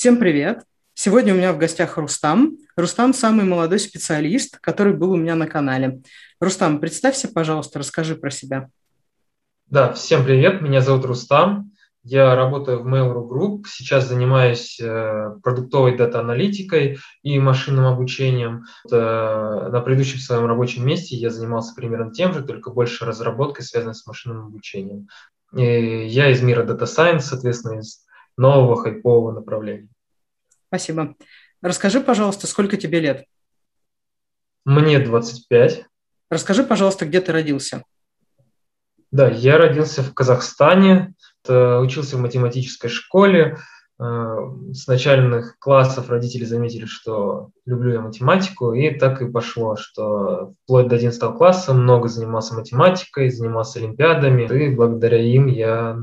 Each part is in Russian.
Всем привет! Сегодня у меня в гостях Рустам. Рустам – самый молодой специалист, который был у меня на канале. Рустам, представься, пожалуйста, расскажи про себя. Да, всем привет, меня зовут Рустам. Я работаю в Mail.ru Group, сейчас занимаюсь э, продуктовой дата-аналитикой и машинным обучением. Э, на предыдущем своем рабочем месте я занимался примерно тем же, только больше разработкой, связанной с машинным обучением. И я из мира Data Science, соответственно, из нового хайпового направления. Спасибо. Расскажи, пожалуйста, сколько тебе лет? Мне 25. Расскажи, пожалуйста, где ты родился? Да, я родился в Казахстане, учился в математической школе. Э, с начальных классов родители заметили, что люблю я математику, и так и пошло, что вплоть до 11 класса много занимался математикой, занимался олимпиадами, и благодаря им я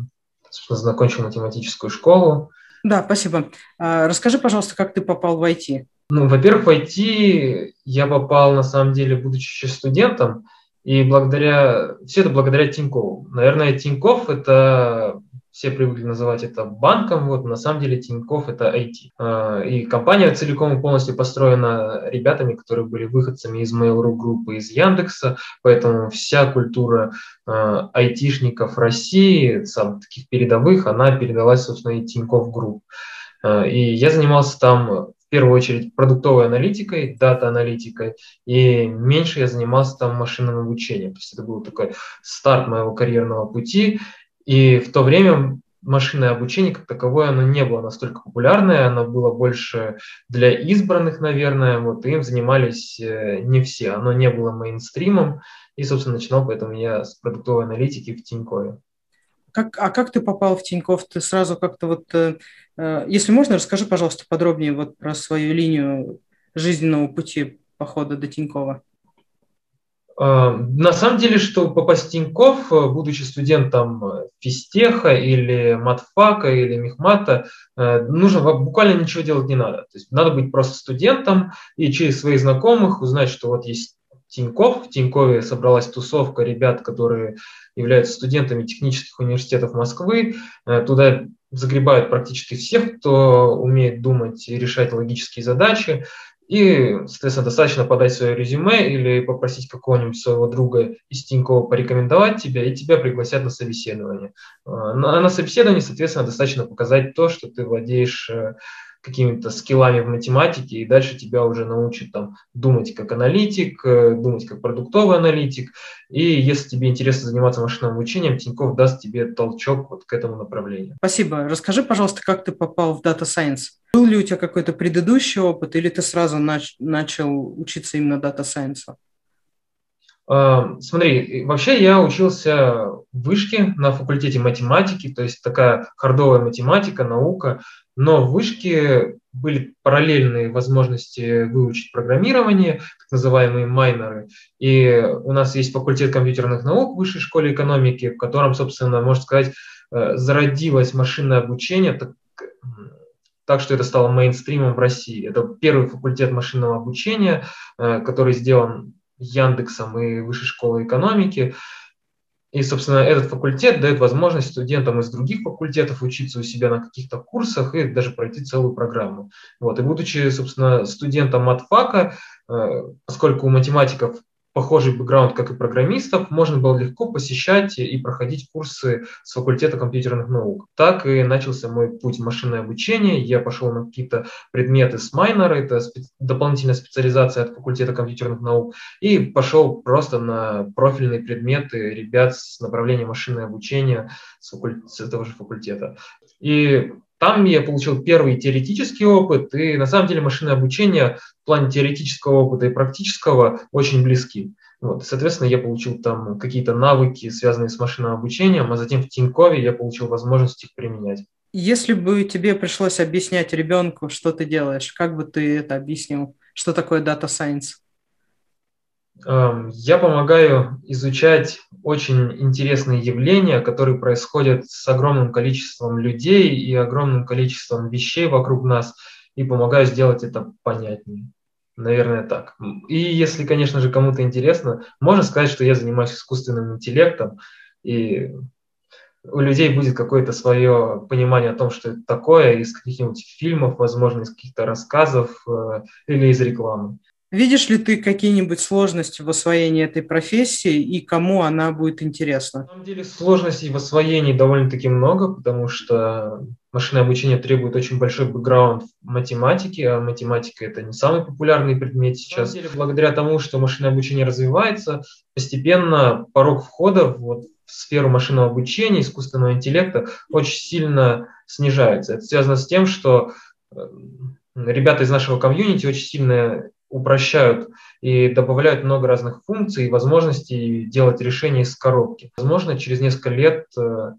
закончил математическую школу. Да, спасибо. А, расскажи, пожалуйста, как ты попал в IT? Ну, во-первых, в IT я попал, на самом деле, будучи еще студентом, и благодаря, все это благодаря Тинькову. Наверное, Тиньков – это все привыкли называть это банком, вот на самом деле Тиньков это IT. А, и компания целиком и полностью построена ребятами, которые были выходцами из Mail.ru группы, из Яндекса, поэтому вся культура а, айтишников России, самых таких передовых, она передалась, собственно, и Тинькофф Групп. А, и я занимался там в первую очередь продуктовой аналитикой, дата-аналитикой, и меньше я занимался там машинным обучением. То есть это был такой старт моего карьерного пути, и в то время машинное обучение как таковое, оно не было настолько популярное, оно было больше для избранных, наверное, вот, и им занимались э, не все, оно не было мейнстримом, и, собственно, начинал поэтому я с продуктовой аналитики в Тинькове. Как, а как ты попал в Тиньков? Ты сразу как-то вот, э, э если можно, расскажи, пожалуйста, подробнее вот про свою линию жизненного пути похода до Тинькова. Э, на самом деле, что попасть в Тинькофф, э, будучи студентом э, физтеха или матфака или мехмата, нужно буквально ничего делать не надо. То есть надо быть просто студентом и через своих знакомых узнать, что вот есть Тинькофф. В Тинькове собралась тусовка ребят, которые являются студентами технических университетов Москвы. Туда загребают практически всех, кто умеет думать и решать логические задачи. И, соответственно, достаточно подать свое резюме или попросить какого-нибудь своего друга из Тинькова порекомендовать тебя, и тебя пригласят на собеседование. А, на, на собеседовании, соответственно, достаточно показать то, что ты владеешь э, какими-то скиллами в математике, и дальше тебя уже научат там думать как аналитик, э, думать как продуктовый аналитик. И если тебе интересно заниматься машинным обучением, Тиньков даст тебе толчок вот к этому направлению. Спасибо. Расскажи, пожалуйста, как ты попал в Data Science? Был ли у тебя какой-то предыдущий опыт, или ты сразу нач- начал учиться именно Data Science? Смотри, вообще я учился в вышке на факультете математики, то есть такая хардовая математика, наука, но в вышке были параллельные возможности выучить программирование, так называемые майнеры. И у нас есть факультет компьютерных наук в высшей школе экономики, в котором, собственно, можно сказать, э, зародилось машинное обучение, так, так что это стало мейнстримом в России. Это первый факультет машинного обучения, э, который сделан Яндексом и Высшей школой экономики. И, собственно, этот факультет дает возможность студентам из других факультетов учиться у себя на каких-то курсах и даже пройти целую программу. Вот. И будучи, собственно, студентом матфака, э, поскольку у математиков похожий бэкграунд, как и программистов, можно было легко посещать и проходить курсы с факультета компьютерных наук. Так и начался мой путь в машинное обучение. Я пошел на какие-то предметы с майнера, это спе- дополнительная специализация от факультета компьютерных наук, и пошел просто на профильные предметы ребят с направления машинное обучение с, факуль... с этого же факультета. И там я получил первый теоретический опыт, и на самом деле машинное обучение в плане теоретического опыта и практического очень близки. Вот, соответственно, я получил там какие-то навыки, связанные с машинным обучением, а затем в Тинькове я получил возможность их применять. Если бы тебе пришлось объяснять ребенку, что ты делаешь, как бы ты это объяснил? Что такое Data Science? Эм, я помогаю изучать очень интересные явления, которые происходят с огромным количеством людей и огромным количеством вещей вокруг нас, и помогаю сделать это понятнее. Наверное, так. И если, конечно же, кому-то интересно, можно сказать, что я занимаюсь искусственным интеллектом и у людей будет какое-то свое понимание о том, что это такое, из каких-нибудь фильмов, возможно, из каких-то рассказов э, или из рекламы. Видишь ли ты какие-нибудь сложности в освоении этой профессии и кому она будет интересна? На самом деле сложностей в освоении довольно-таки много, потому что машинное обучение требует очень большой бэкграунд в математике, а математика это не самый популярный предмет сейчас. На деле, благодаря тому, что машинное обучение развивается, постепенно порог входа вот, в сферу машинного обучения, искусственного интеллекта очень сильно снижается. Это связано с тем, что э, ребята из нашего комьюнити очень сильно упрощают и добавляют много разных функций и возможностей делать решения из коробки. Возможно, через несколько лет э,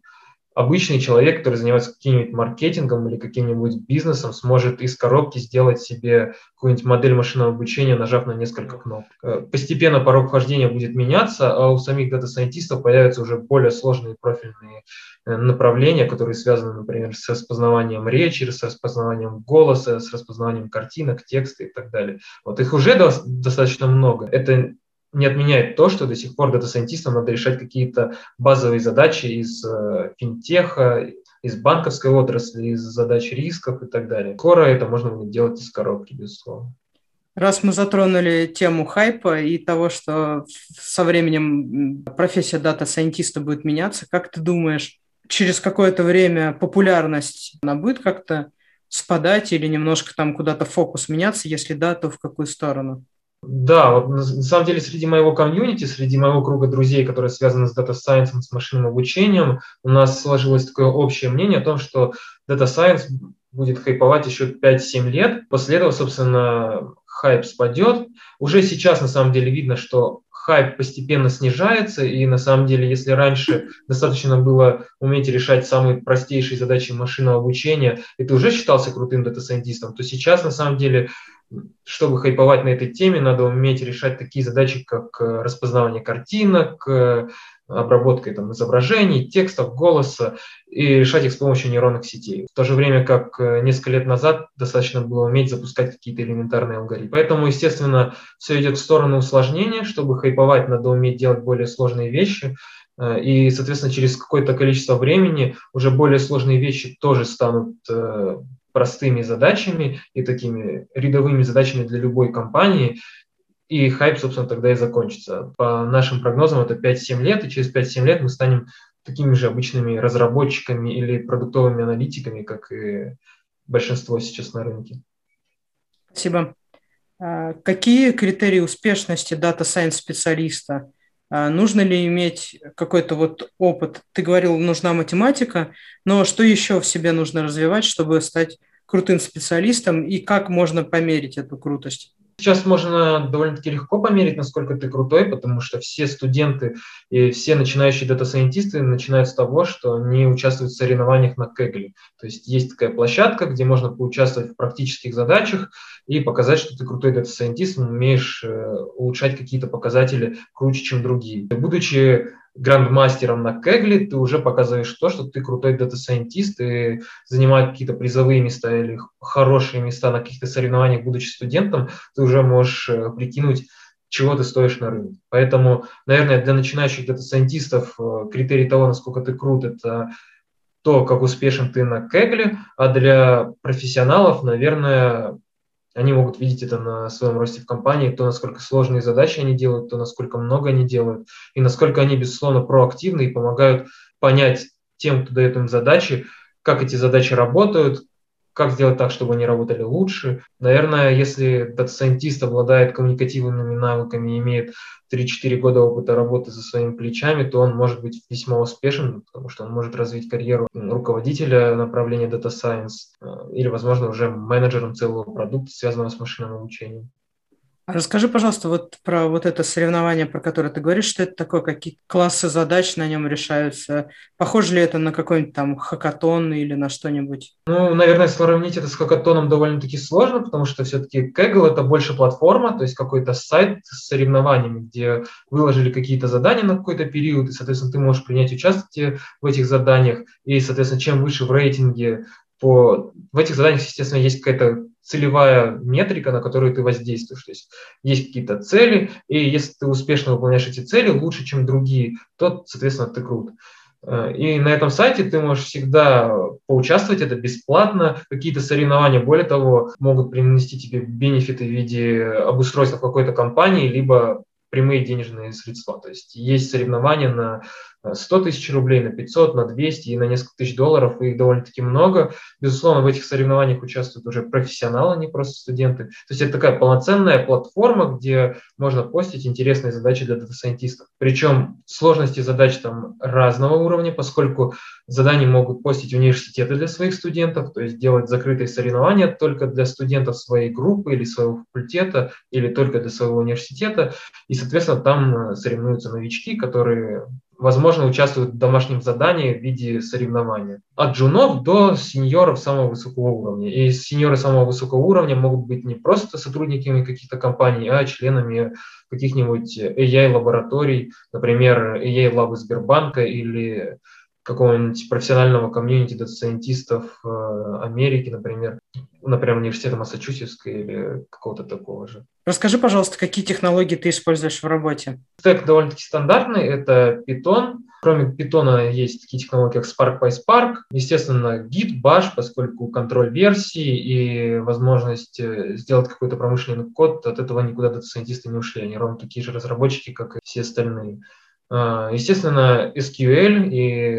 обычный человек, который занимается каким-нибудь маркетингом или каким-нибудь бизнесом, сможет из коробки сделать себе какую-нибудь модель машинного обучения, нажав на несколько кнопок. Э, постепенно порог вхождения будет меняться, а у самих дата-сайентистов появятся уже более сложные профильные э, направления, которые связаны, например, с распознаванием речи, с распознаванием голоса, с распознаванием картинок, текста и так далее. Вот их уже достаточно много. Это не отменяет то, что до сих пор дата-сайентистам надо решать какие-то базовые задачи из э, финтеха, из банковской отрасли, из задач рисков и так далее. Скоро это можно будет делать из коробки, безусловно. Раз мы затронули тему хайпа и того, что со временем профессия дата-сайентиста будет меняться, как ты думаешь, через какое-то время популярность она будет как-то спадать или немножко там куда-то фокус меняться? Если да, то в какую сторону? Да, вот на самом деле среди моего комьюнити, среди моего круга друзей, которые связаны с Data Science, с машинным обучением, у нас сложилось такое общее мнение о том, что Data Science будет хайповать еще 5-7 лет. После этого, собственно, хайп спадет. Уже сейчас, на самом деле, видно, что хайп постепенно снижается, и на самом деле, если раньше достаточно было уметь решать самые простейшие задачи машинного обучения, и ты уже считался крутым дата-сайентистом, то сейчас, на самом деле, чтобы хайповать на этой теме, надо уметь решать такие задачи, как э, распознавание картинок, э, обработкой там, изображений, текстов, голоса и решать их с помощью нейронных сетей. В то же время, как э, несколько лет назад достаточно было уметь запускать какие-то элементарные алгоритмы. Поэтому, естественно, все идет в сторону усложнения. Чтобы хайповать, надо уметь делать более сложные вещи. И, соответственно, через какое-то количество времени уже более сложные вещи тоже станут простыми задачами и такими рядовыми задачами для любой компании, и хайп, собственно, тогда и закончится. По нашим прогнозам это 5-7 лет, и через 5-7 лет мы станем такими же обычными разработчиками или продуктовыми аналитиками, как и большинство сейчас на рынке. Спасибо. А какие критерии успешности Data Science специалиста? А нужно ли иметь какой-то вот опыт? Ты говорил, нужна математика, но что еще в себе нужно развивать, чтобы стать крутым специалистом, и как можно померить эту крутость? Сейчас можно довольно-таки легко померить, насколько ты крутой, потому что все студенты и все начинающие дата-сайентисты начинают с того, что они участвуют в соревнованиях на Kaggle. То есть есть такая площадка, где можно поучаствовать в практических задачах и показать, что ты крутой дата-сайентист, умеешь э, улучшать какие-то показатели круче, чем другие. Будучи грандмастером на Kaggle, ты уже показываешь то, что ты крутой дата-сайентист и занимая какие-то призовые места или хорошие места на каких-то соревнованиях, будучи студентом, ты уже можешь э, прикинуть, чего ты стоишь на рынке. Поэтому, наверное, для начинающих дата-сайентистов э, критерий того, насколько ты крут, это то, как успешен ты на Kaggle, а для профессионалов, наверное, они могут видеть это на своем росте в компании, то, насколько сложные задачи они делают, то, насколько много они делают, и насколько они, безусловно, проактивны и помогают понять тем, кто дает им задачи, как эти задачи работают, как сделать так, чтобы они работали лучше. Наверное, если дата-сайентист обладает коммуникативными навыками, имеет 3-4 года опыта работы за своими плечами, то он может быть весьма успешен, потому что он может развить карьеру руководителя направления Data Science э, или, возможно, уже менеджером целого продукта, связанного с машинным обучением. А расскажи, пожалуйста, вот про вот это соревнование, про которое ты говоришь, что это такое, какие классы задач на нем решаются? Похоже ли это на какой-нибудь там хакатон или на что-нибудь? Ну, наверное, сравнить это с хакатоном довольно-таки сложно, потому что все-таки Kaggle – это больше платформа, то есть какой-то сайт с соревнованиями, где выложили какие-то задания на какой-то период, и, соответственно, ты можешь принять участие в этих заданиях, и, соответственно, чем выше в рейтинге по... В этих заданиях, естественно, есть какая-то целевая метрика, на которую ты воздействуешь. То есть есть какие-то цели, и если ты успешно выполняешь эти цели лучше, чем другие, то, соответственно, ты крут. Э, и на этом сайте ты можешь всегда поучаствовать, это бесплатно, какие-то соревнования, более того, могут принести тебе бенефиты в виде обустройства какой-то компании, либо прямые денежные средства. То есть есть соревнования на 100 тысяч рублей, на 500, на 200 и на несколько тысяч долларов, и их довольно-таки много. Безусловно, в этих соревнованиях участвуют уже профессионалы, а не просто студенты. То есть это такая полноценная платформа, где можно постить интересные задачи для дата-сайентистов. Причем сложности задач там разного уровня, поскольку задания могут постить университеты для своих студентов, то есть делать закрытые соревнования только для студентов своей группы или своего факультета, или только для своего университета. И, соответственно, там соревнуются новички, которые возможно, участвуют в домашнем задании в виде соревнования. От джунов до сеньоров самого высокого уровня. И сеньоры самого высокого уровня могут быть не просто сотрудниками каких-то компаний, а членами каких-нибудь AI-лабораторий, например, AI-лабы Сбербанка или какого-нибудь профессионального комьюнити дата-сайентистов э, Америки, например, например, университета Массачусетска или какого-то такого же. Расскажи, пожалуйста, какие технологии ты используешь в работе? Стек довольно-таки стандартный, это Python. Кроме Python есть такие технологии, как Spark PySpark. Естественно, Git, Bash, поскольку контроль версии и возможность э, сделать какой-то промышленный код, от этого никуда дата-сайентисты не ушли. Они ровно такие же разработчики, как и все остальные. А, естественно, SQL и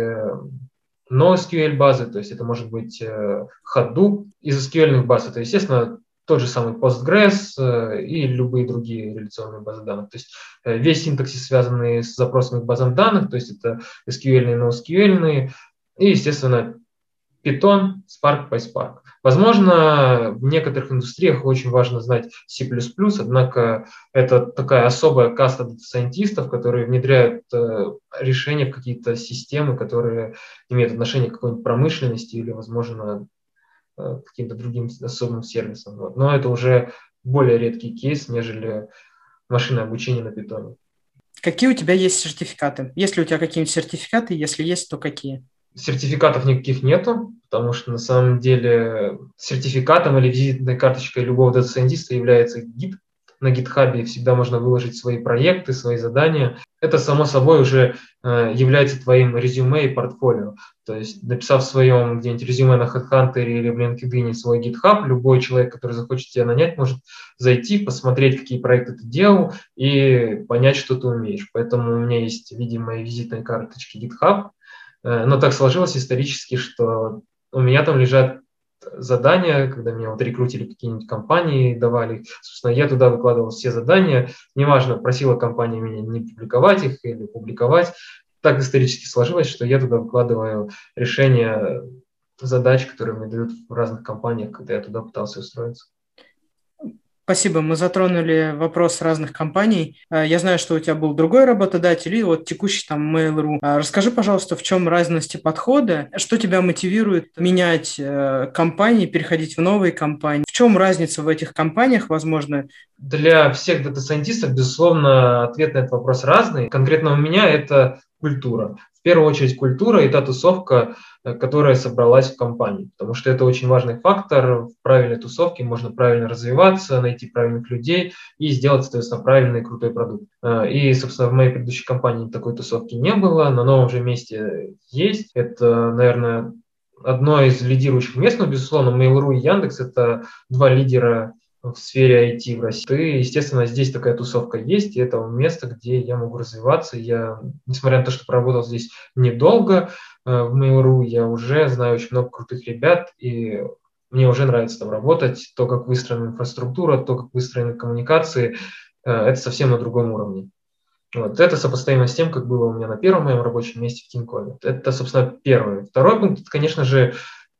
NoSQL базы, то есть это может быть э, Hadoop из SQL баз, это, естественно, тот же самый Postgres э, и любые другие реляционные базы данных. То есть э, весь синтаксис, связанный с запросами к базам данных, то есть это SQL, NoSQL, и, естественно, Python, Spark, PySpark. Возможно, в некоторых индустриях очень важно знать C++, однако это такая особая каста дата-сайентистов, которые внедряют э, решения в какие-то системы, которые имеют отношение к какой-нибудь промышленности или, возможно, э, каким-то другим особым сервисам. Вот. Но это уже более редкий кейс, нежели машинное обучение на питоне. Какие у тебя есть сертификаты? Есть ли у тебя какие-нибудь сертификаты? Если есть, то какие? Сертификатов никаких нету, потому что на самом деле сертификатом или визитной карточкой любого дата-сайентиста является Git. На гитхабе всегда можно выложить свои проекты, свои задания. Это, само собой, уже э, является твоим резюме и портфолио. То есть, написав в своем где-нибудь резюме на HeadHunter или в LinkedIn свой GitHub, любой человек, который захочет тебя нанять, может зайти, посмотреть, какие проекты ты делал и понять, что ты умеешь. Поэтому у меня есть видимые визитные карточки GitHub, Э, но так сложилось исторически, что у меня там лежат задания, когда меня вот рекрутили какие-нибудь компании, давали, собственно, я туда выкладывал все задания, неважно, просила компания меня не публиковать их или публиковать, так исторически сложилось, что я туда выкладываю решения задач, которые мне дают в разных компаниях, когда я туда пытался устроиться. Спасибо. Мы затронули вопрос разных компаний. Э, я знаю, что у тебя был другой работодатель и вот текущий там Mail.ru. Э, расскажи, пожалуйста, в чем разности подхода? Что тебя мотивирует менять э, компании, переходить в новые компании? В чем разница в этих компаниях, возможно? Для всех дата-сайентистов, безусловно, ответ на этот вопрос разный. Конкретно у меня это культура. В первую очередь культура и та тусовка, которая собралась в компании, потому что это очень важный фактор. В правильной тусовке можно правильно развиваться, найти правильных людей и сделать, соответственно, правильный крутой продукт. Э, и, собственно, в моей предыдущей компании такой тусовки не было, на новом же месте есть. Это, наверное, одно из лидирующих мест, но, безусловно, Mail.ru и Яндекс – это два лидера в сфере IT в России. И, естественно, здесь такая тусовка есть, и это место, где я могу развиваться. Я, несмотря на то, что проработал здесь недолго, Э, в Mail.ru я уже знаю очень много крутых ребят, и мне уже нравится там работать. То, как выстроена инфраструктура, то, как выстроены коммуникации, э, это совсем на другом уровне. Вот. Это сопоставимо с тем, как было у меня на первом моем рабочем месте в Тинькове. Это, собственно, первый. Второй пункт, это, конечно же,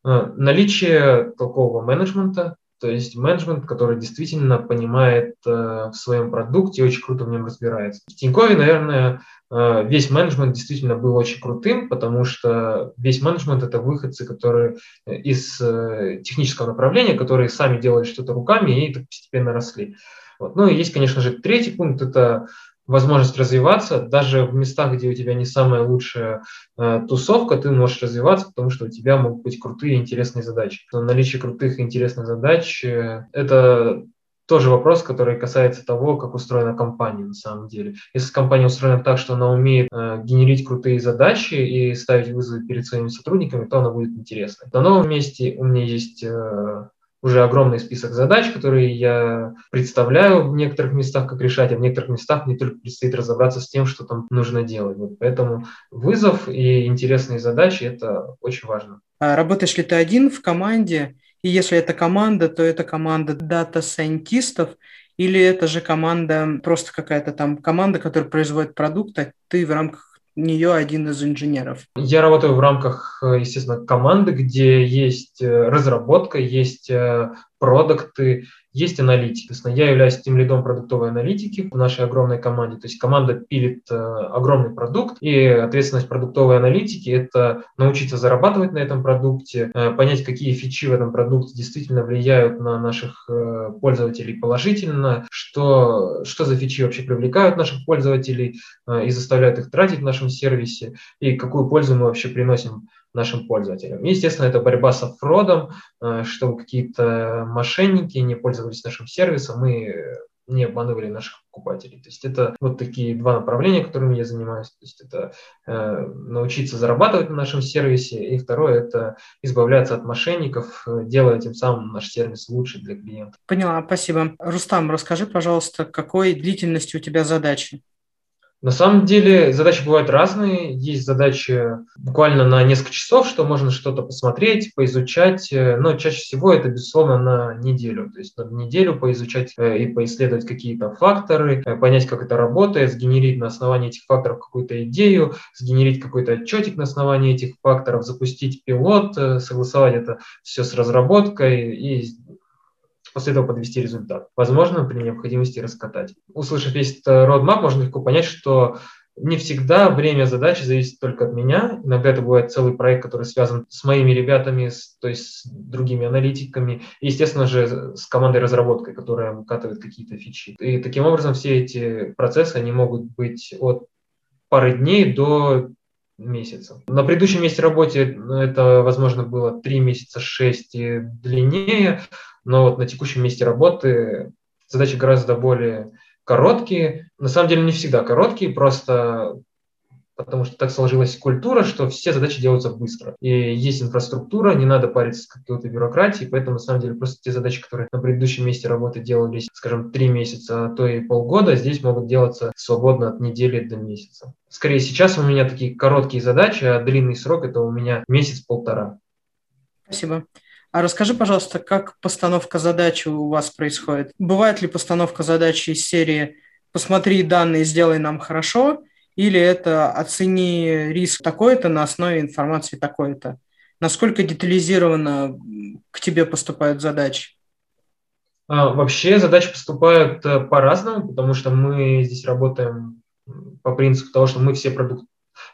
э, наличие толкового менеджмента, то есть менеджмент, который действительно понимает э, в своем продукте и очень круто в нем разбирается. В Тинькове, наверное, э, весь менеджмент действительно был очень крутым, потому что весь менеджмент – это выходцы, которые из э, технического направления, которые сами делали что-то руками и так постепенно росли. Вот. Ну и есть, конечно же, третий пункт – это возможность развиваться. Даже в местах, где у тебя не самая лучшая э, тусовка, ты можешь развиваться, потому что у тебя могут быть крутые интересные задачи. Но наличие крутых интересных задач э, – это тоже вопрос, который касается того, как устроена компания на самом деле. Если компания устроена так, что она умеет э, генерить крутые задачи и ставить вызовы перед своими сотрудниками, то она будет интересной. На новом месте у меня есть э, уже огромный список задач, которые я представляю в некоторых местах, как решать, а в некоторых местах мне только предстоит разобраться с тем, что там нужно делать. Вот поэтому вызов и интересные задачи – это очень важно. А работаешь ли ты один в команде и если это команда, то это команда дата-сайентистов, или это же команда, просто какая-то там команда, которая производит продукт, а ты в рамках нее один из инженеров? Я работаю в рамках, естественно, команды, где есть э, разработка, есть э, продукты, есть аналитика. Я являюсь тем лидом продуктовой аналитики в нашей огромной команде. То есть команда пилит э, огромный продукт, и ответственность продуктовой аналитики – это научиться зарабатывать на этом продукте, э, понять, какие фичи в этом продукте действительно влияют на наших э, пользователей положительно, что, что за фичи вообще привлекают наших пользователей и заставляют их тратить в нашем сервисе, и какую пользу мы вообще приносим нашим пользователям. естественно, это борьба с оффродом, э, чтобы какие-то мошенники не пользовались нашим сервисом и не обманывали наших покупателей. То есть это вот такие два направления, которыми я занимаюсь. То есть это э, научиться зарабатывать на нашем сервисе, и второе это избавляться от мошенников, делая тем самым наш сервис лучше для клиента. Поняла, спасибо. Рустам, расскажи, пожалуйста, какой длительности у тебя задачи? На самом деле задачи бывают разные. Есть задачи буквально на несколько часов, что можно что-то посмотреть, поизучать, э, но чаще всего это, безусловно, на неделю. То есть на неделю поизучать э, и поисследовать какие-то факторы, э, понять, как это работает, сгенерить на основании этих факторов какую-то идею, сгенерить какой-то отчетик на основании этих факторов, запустить пилот, согласовать это все с разработкой и после этого подвести результат. Возможно, при необходимости раскатать. Услышав весь этот roadmap, можно легко понять, что не всегда время задачи зависит только от меня. Иногда это бывает целый проект, который связан с моими ребятами, с, то есть с другими аналитиками, и, естественно же, с командой разработки, которая выкатывает какие-то фичи. И таким образом все эти процессы, они могут быть от пары дней до месяца. На предыдущем месте работы ну, это, возможно, было 3 месяца, 6 и длиннее но вот на текущем месте работы задачи гораздо более короткие. На самом деле не всегда короткие, просто потому что так сложилась культура, что все задачи делаются быстро. И есть инфраструктура, не надо париться с какой-то бюрократией, поэтому на самом деле просто те задачи, которые на предыдущем месте работы делались, скажем, три месяца, а то и полгода, здесь могут делаться свободно от недели до месяца. Скорее, сейчас у меня такие короткие задачи, а длинный срок это у меня месяц-полтора. Спасибо. А расскажи, пожалуйста, как постановка задачи у вас происходит? Бывает ли постановка задачи из серии «посмотри данные, сделай нам хорошо», или это «оцени риск такой-то на основе информации такой-то»? Насколько детализированно к тебе поступают задачи? А, вообще задачи поступают э, по-разному, потому что мы здесь работаем по принципу того, что мы все продукты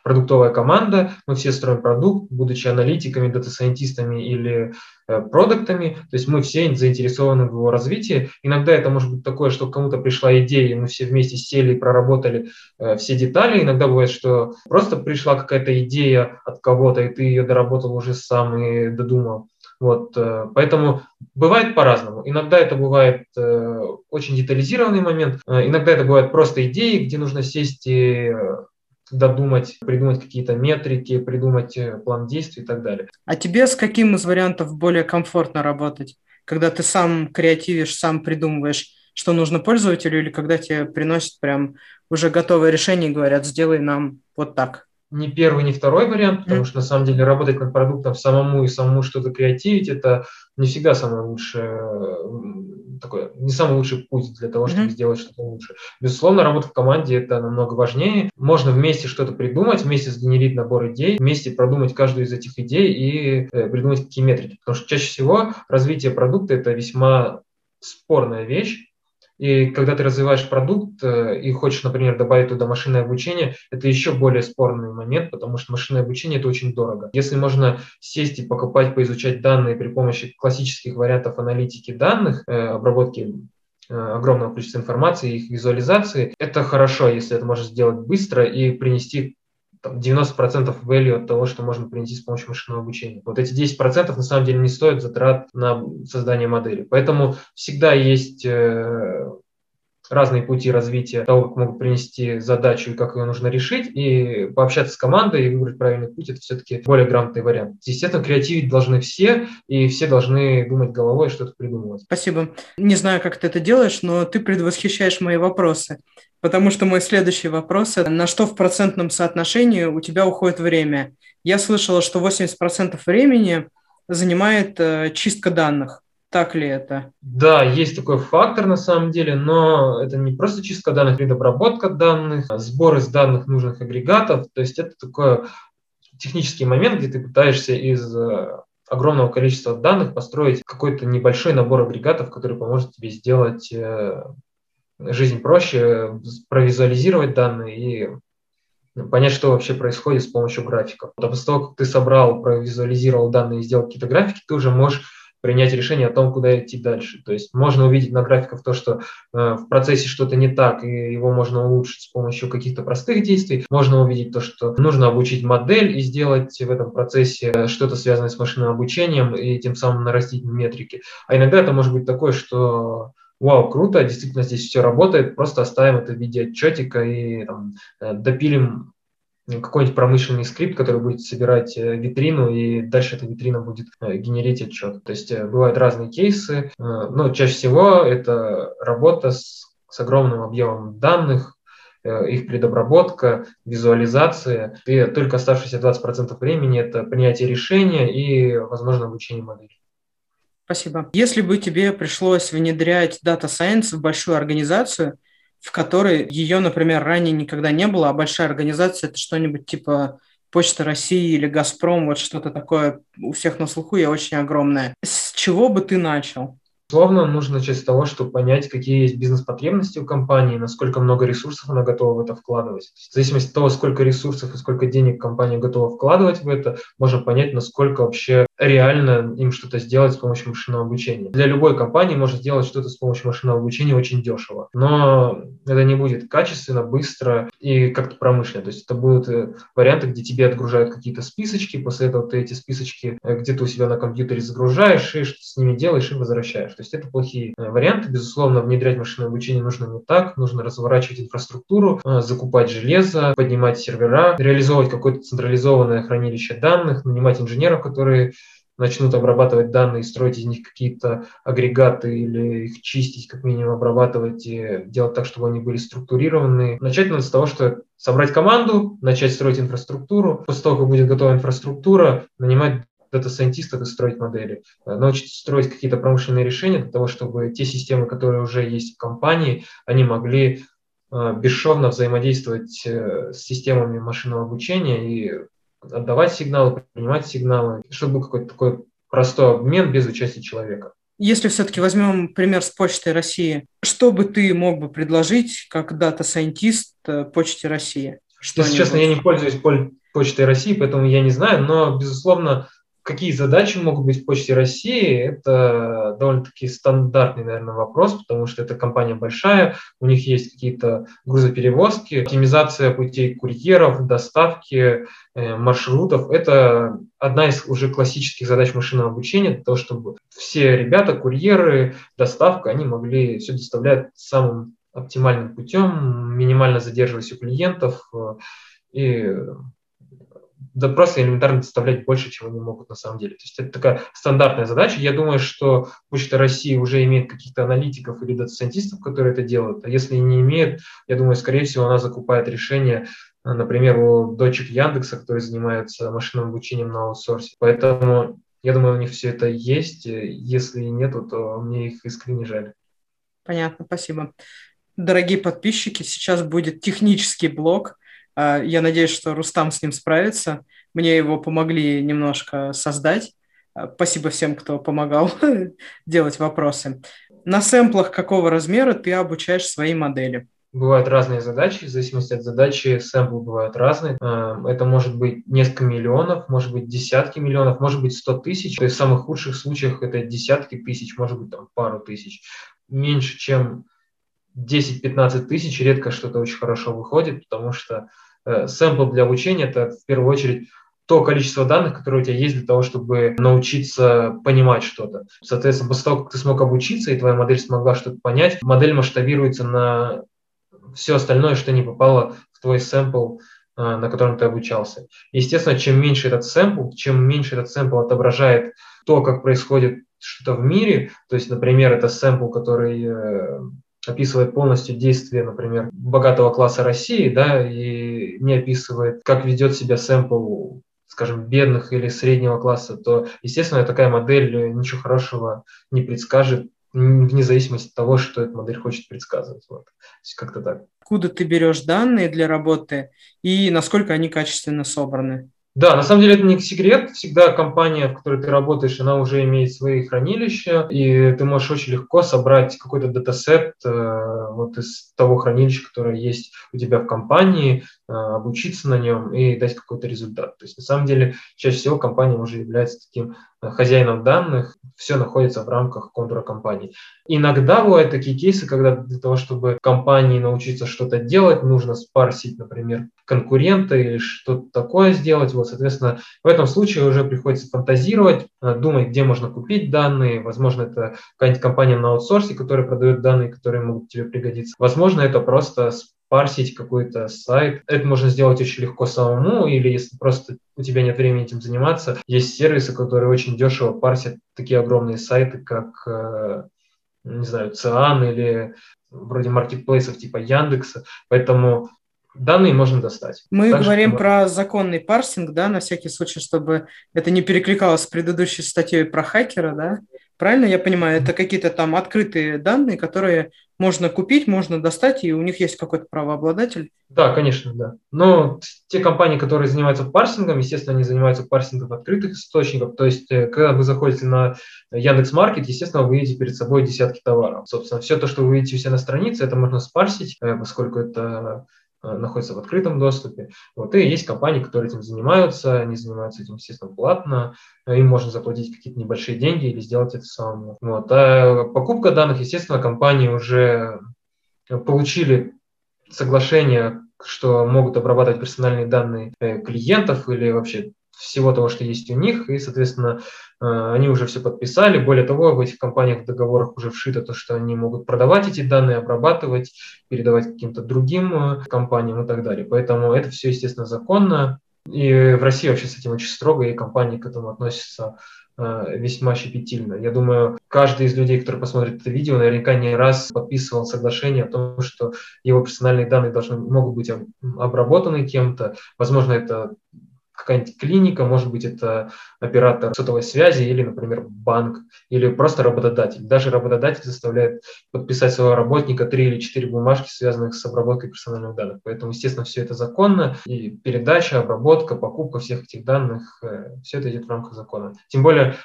продуктовая команда, мы все строим продукт, будучи аналитиками, дата-сайентистами или э, продуктами, то есть мы все заинтересованы в его развитии. Иногда это может быть такое, что кому-то пришла идея, и мы все вместе сели и проработали э, все детали. Иногда бывает, что просто пришла какая-то идея от кого-то, и ты ее доработал уже сам и додумал. Вот, э, поэтому бывает по-разному. Иногда это бывает э, очень детализированный момент, иногда это бывает просто идеи, где нужно сесть и додумать, придумать какие-то метрики, придумать э, план действий и так далее. А тебе с каким из вариантов более комфортно работать? Когда ты сам креативишь, сам придумываешь, что нужно пользователю, или когда тебе приносят прям уже готовое решение и говорят, сделай нам вот так? Ни первый, ни второй вариант, потому mm. что на самом деле работать над продуктом самому и самому что-то креативить, это не всегда самое лучшее такой не самый лучший путь для того, чтобы mm-hmm. сделать что-то лучше. Безусловно, работа в команде это намного важнее. Можно вместе что-то придумать, вместе сгенерить набор идей, вместе продумать каждую из этих идей и э, придумать какие метрики. Потому что чаще всего развитие продукта это весьма спорная вещь, и когда ты развиваешь продукт э, и хочешь, например, добавить туда машинное обучение, это еще более спорный момент, потому что машинное обучение это очень дорого. Если можно сесть и покупать, поизучать данные при помощи классических вариантов аналитики данных, э, обработки э, огромного количества информации, их визуализации, это хорошо, если это можно сделать быстро и принести там, 90% value от того, что можно принести с помощью машинного обучения. Вот эти 10% на самом деле не стоят затрат на создание модели. Поэтому всегда есть э, разные пути развития того, как могут принести задачу и как ее нужно решить, и пообщаться с командой и выбрать правильный путь, это все-таки более грамотный вариант. Естественно, креативить должны все, и все должны думать головой, что-то придумывать. Спасибо. Не знаю, как ты это делаешь, но ты предвосхищаешь мои вопросы. Потому что мой следующий вопрос – на что в процентном соотношении у тебя уходит время? Я слышала, что 80% времени занимает э, чистка данных. Так ли это? Да, есть такой фактор на самом деле, но это не просто чистка данных, предобработка данных, сбор из данных нужных агрегатов. То есть это такой технический момент, где ты пытаешься из э, огромного количества данных построить какой-то небольшой набор агрегатов, который поможет тебе сделать э, жизнь проще, провизуализировать данные и понять, что вообще происходит с помощью графиков. А после того, как ты собрал, провизуализировал данные и сделал какие-то графики, ты уже можешь принять решение о том, куда идти дальше. То есть можно увидеть на графиках то, что э, в процессе что-то не так, и его можно улучшить с помощью каких-то простых действий. Можно увидеть то, что нужно обучить модель и сделать в этом процессе э, что-то связанное с машинным обучением и тем самым нарастить метрики. А иногда это может быть такое, что вау, круто, действительно здесь все работает, просто оставим это в виде отчетика и там, э, допилим какой-нибудь промышленный скрипт, который будет собирать э, витрину, и дальше эта витрина будет э, генерить отчет. То есть бывают разные кейсы, но чаще всего это работа с, с огромным объемом данных, их предобработка, визуализация, и только оставшиеся 20% времени – это принятие решения и, возможно, обучение модели. Спасибо. Если бы тебе пришлось внедрять Data Science в большую организацию, в которой ее, например, ранее никогда не было, а большая организация – это что-нибудь типа Почта России или Газпром, вот что-то такое у всех на слуху и очень огромное. С чего бы ты начал? Безусловно, нужно начать с того, чтобы понять, какие есть бизнес-потребности у компании, насколько много ресурсов она готова в это вкладывать. В зависимости от того, сколько ресурсов и сколько денег компания готова вкладывать в это, можно понять, насколько вообще реально им что-то сделать с помощью машинного обучения. Для любой компании можно сделать что-то с помощью машинного обучения очень дешево, но это не будет качественно, быстро и как-то промышленно. То есть это будут э, варианты, где тебе отгружают какие-то списочки, после этого ты эти списочки э, где-то у себя на компьютере загружаешь и что с ними делаешь и возвращаешь. То есть это плохие э, варианты. Безусловно, внедрять машинное обучение нужно не так. Нужно разворачивать инфраструктуру, закупать железо, поднимать сервера, реализовывать какое-то централизованное хранилище данных, нанимать инженеров, которые начнут обрабатывать данные, строить из них какие-то агрегаты или их чистить, как минимум обрабатывать и делать так, чтобы они были структурированы. Начать надо с того, что собрать команду, начать строить инфраструктуру. После того, как будет готова инфраструктура, нанимать дата-сайентистов и строить модели. Научиться строить какие-то промышленные решения для того, чтобы те системы, которые уже есть в компании, они могли э, бесшовно взаимодействовать э, с системами машинного обучения и отдавать сигналы, принимать сигналы, чтобы был какой-то такой простой обмен без участия человека. Если все-таки возьмем пример с Почтой России, что бы ты мог бы предложить как дата-сайентист э, Почте России? Что Если честно, я не пользуюсь Почтой России, поэтому я не знаю, но, безусловно, какие задачи могут быть в Почте России, это довольно-таки стандартный, наверное, вопрос, потому что эта компания большая, у них есть какие-то грузоперевозки, оптимизация путей курьеров, доставки, э, маршрутов. Это одна из уже классических задач машинного обучения, для того, чтобы все ребята, курьеры, доставка, они могли все доставлять самым оптимальным путем, минимально задерживаясь у клиентов э, и да просто элементарно доставлять больше, чего они могут на самом деле. То есть это такая стандартная задача. Я думаю, что Почта России уже имеет каких-то аналитиков или дата-сайентистов, которые это делают. А если не имеет, я думаю, скорее всего, она закупает решение, например, у дочек Яндекса, которые занимаются машинным обучением на аутсорсе. Поэтому я думаю, у них все это есть. Если нету, то мне их искренне жаль. Понятно, спасибо. Дорогие подписчики, сейчас будет технический блок – а, я надеюсь, что Рустам с ним справится. Мне его помогли немножко создать. А, спасибо всем, кто помогал делать вопросы. На сэмплах какого размера ты обучаешь свои модели? Бывают разные задачи, в зависимости от задачи сэмплы бывают разные. А, это может быть несколько миллионов, может быть десятки миллионов, может быть сто тысяч. То есть в самых худших случаях это десятки тысяч, может быть там пару тысяч. Меньше, чем 10-15 тысяч редко что-то очень хорошо выходит, потому что Сэмпл для обучения – это в первую очередь то количество данных, которые у тебя есть для того, чтобы научиться понимать что-то. Соответственно, после того, как ты смог обучиться, и твоя модель смогла что-то понять, модель масштабируется на все остальное, что не попало в твой сэмпл, а, на котором ты обучался. Естественно, чем меньше этот сэмпл, чем меньше этот сэмпл отображает то, как происходит что-то в мире, то есть, например, это сэмпл, который э, описывает полностью действие, например, богатого класса России, да, и не описывает, как ведет себя сэмпл скажем, бедных или среднего класса, то, естественно, такая модель ничего хорошего не предскажет, вне зависимости от того, что эта модель хочет предсказывать. Вот. Как-то так. Откуда ты берешь данные для работы и насколько они качественно собраны? Да, на самом деле это не секрет. Всегда компания, в которой ты работаешь, она уже имеет свои хранилища, и ты можешь очень легко собрать какой-то датасет э, вот из того хранилища, которое есть у тебя в компании, э, обучиться на нем и дать какой-то результат. То есть на самом деле чаще всего компания уже является таким э, хозяином данных, все находится в рамках контура компании. Иногда бывают такие кейсы, когда для того, чтобы компании научиться что-то делать, нужно спарсить, например, конкурента или что-то такое сделать. Соответственно, в этом случае уже приходится фантазировать, э, думать, где можно купить данные. Возможно, это какая-нибудь компания на аутсорсе, которая продает данные, которые могут тебе пригодиться. Возможно, это просто парсить какой-то сайт. Это можно сделать очень легко самому, или если просто у тебя нет времени этим заниматься, есть сервисы, которые очень дешево парсят такие огромные сайты, как, э, не знаю, Циан или вроде маркетплейсов типа Яндекса. Поэтому данные можно достать. Мы так говорим что... про законный парсинг, да, на всякий случай, чтобы это не перекликалось с предыдущей статьей про хакера, да? Правильно я понимаю? Это какие-то там открытые данные, которые можно купить, можно достать, и у них есть какой-то правообладатель? Да, конечно, да. Но те компании, которые занимаются парсингом, естественно, они занимаются парсингом открытых источников. То есть, э, когда вы заходите на Яндекс Маркет, естественно, вы видите перед собой десятки товаров. Собственно, все то, что вы видите у себя на странице, это можно спарсить, э, поскольку это находится в открытом доступе. Вот, и есть компании, которые этим занимаются, они занимаются этим, естественно, платно, э, им можно заплатить какие-то небольшие деньги или сделать это самому. Вот. А покупка данных, естественно, компании уже получили соглашение, что могут обрабатывать персональные данные э, клиентов или вообще всего того, что есть у них, и, соответственно, э, они уже все подписали. Более того, в этих компаниях в договорах уже вшито то, что они могут продавать эти данные, обрабатывать, передавать каким-то другим э, компаниям и так далее. Поэтому это все, естественно, законно. И в России вообще с этим очень строго, и компании к этому относятся э, весьма щепетильно. Я думаю, каждый из людей, который посмотрит это видео, наверняка не раз подписывал соглашение о том, что его персональные данные должны, могут быть обработаны кем-то. Возможно, это какая-нибудь клиника, может быть, это оператор сотовой связи или, например, банк, или просто работодатель. Даже работодатель заставляет подписать своего работника три или четыре бумажки, связанных с обработкой персональных данных. Поэтому, естественно, все это законно, и передача, обработка, покупка всех этих данных, э, все это идет в рамках закона. Тем более,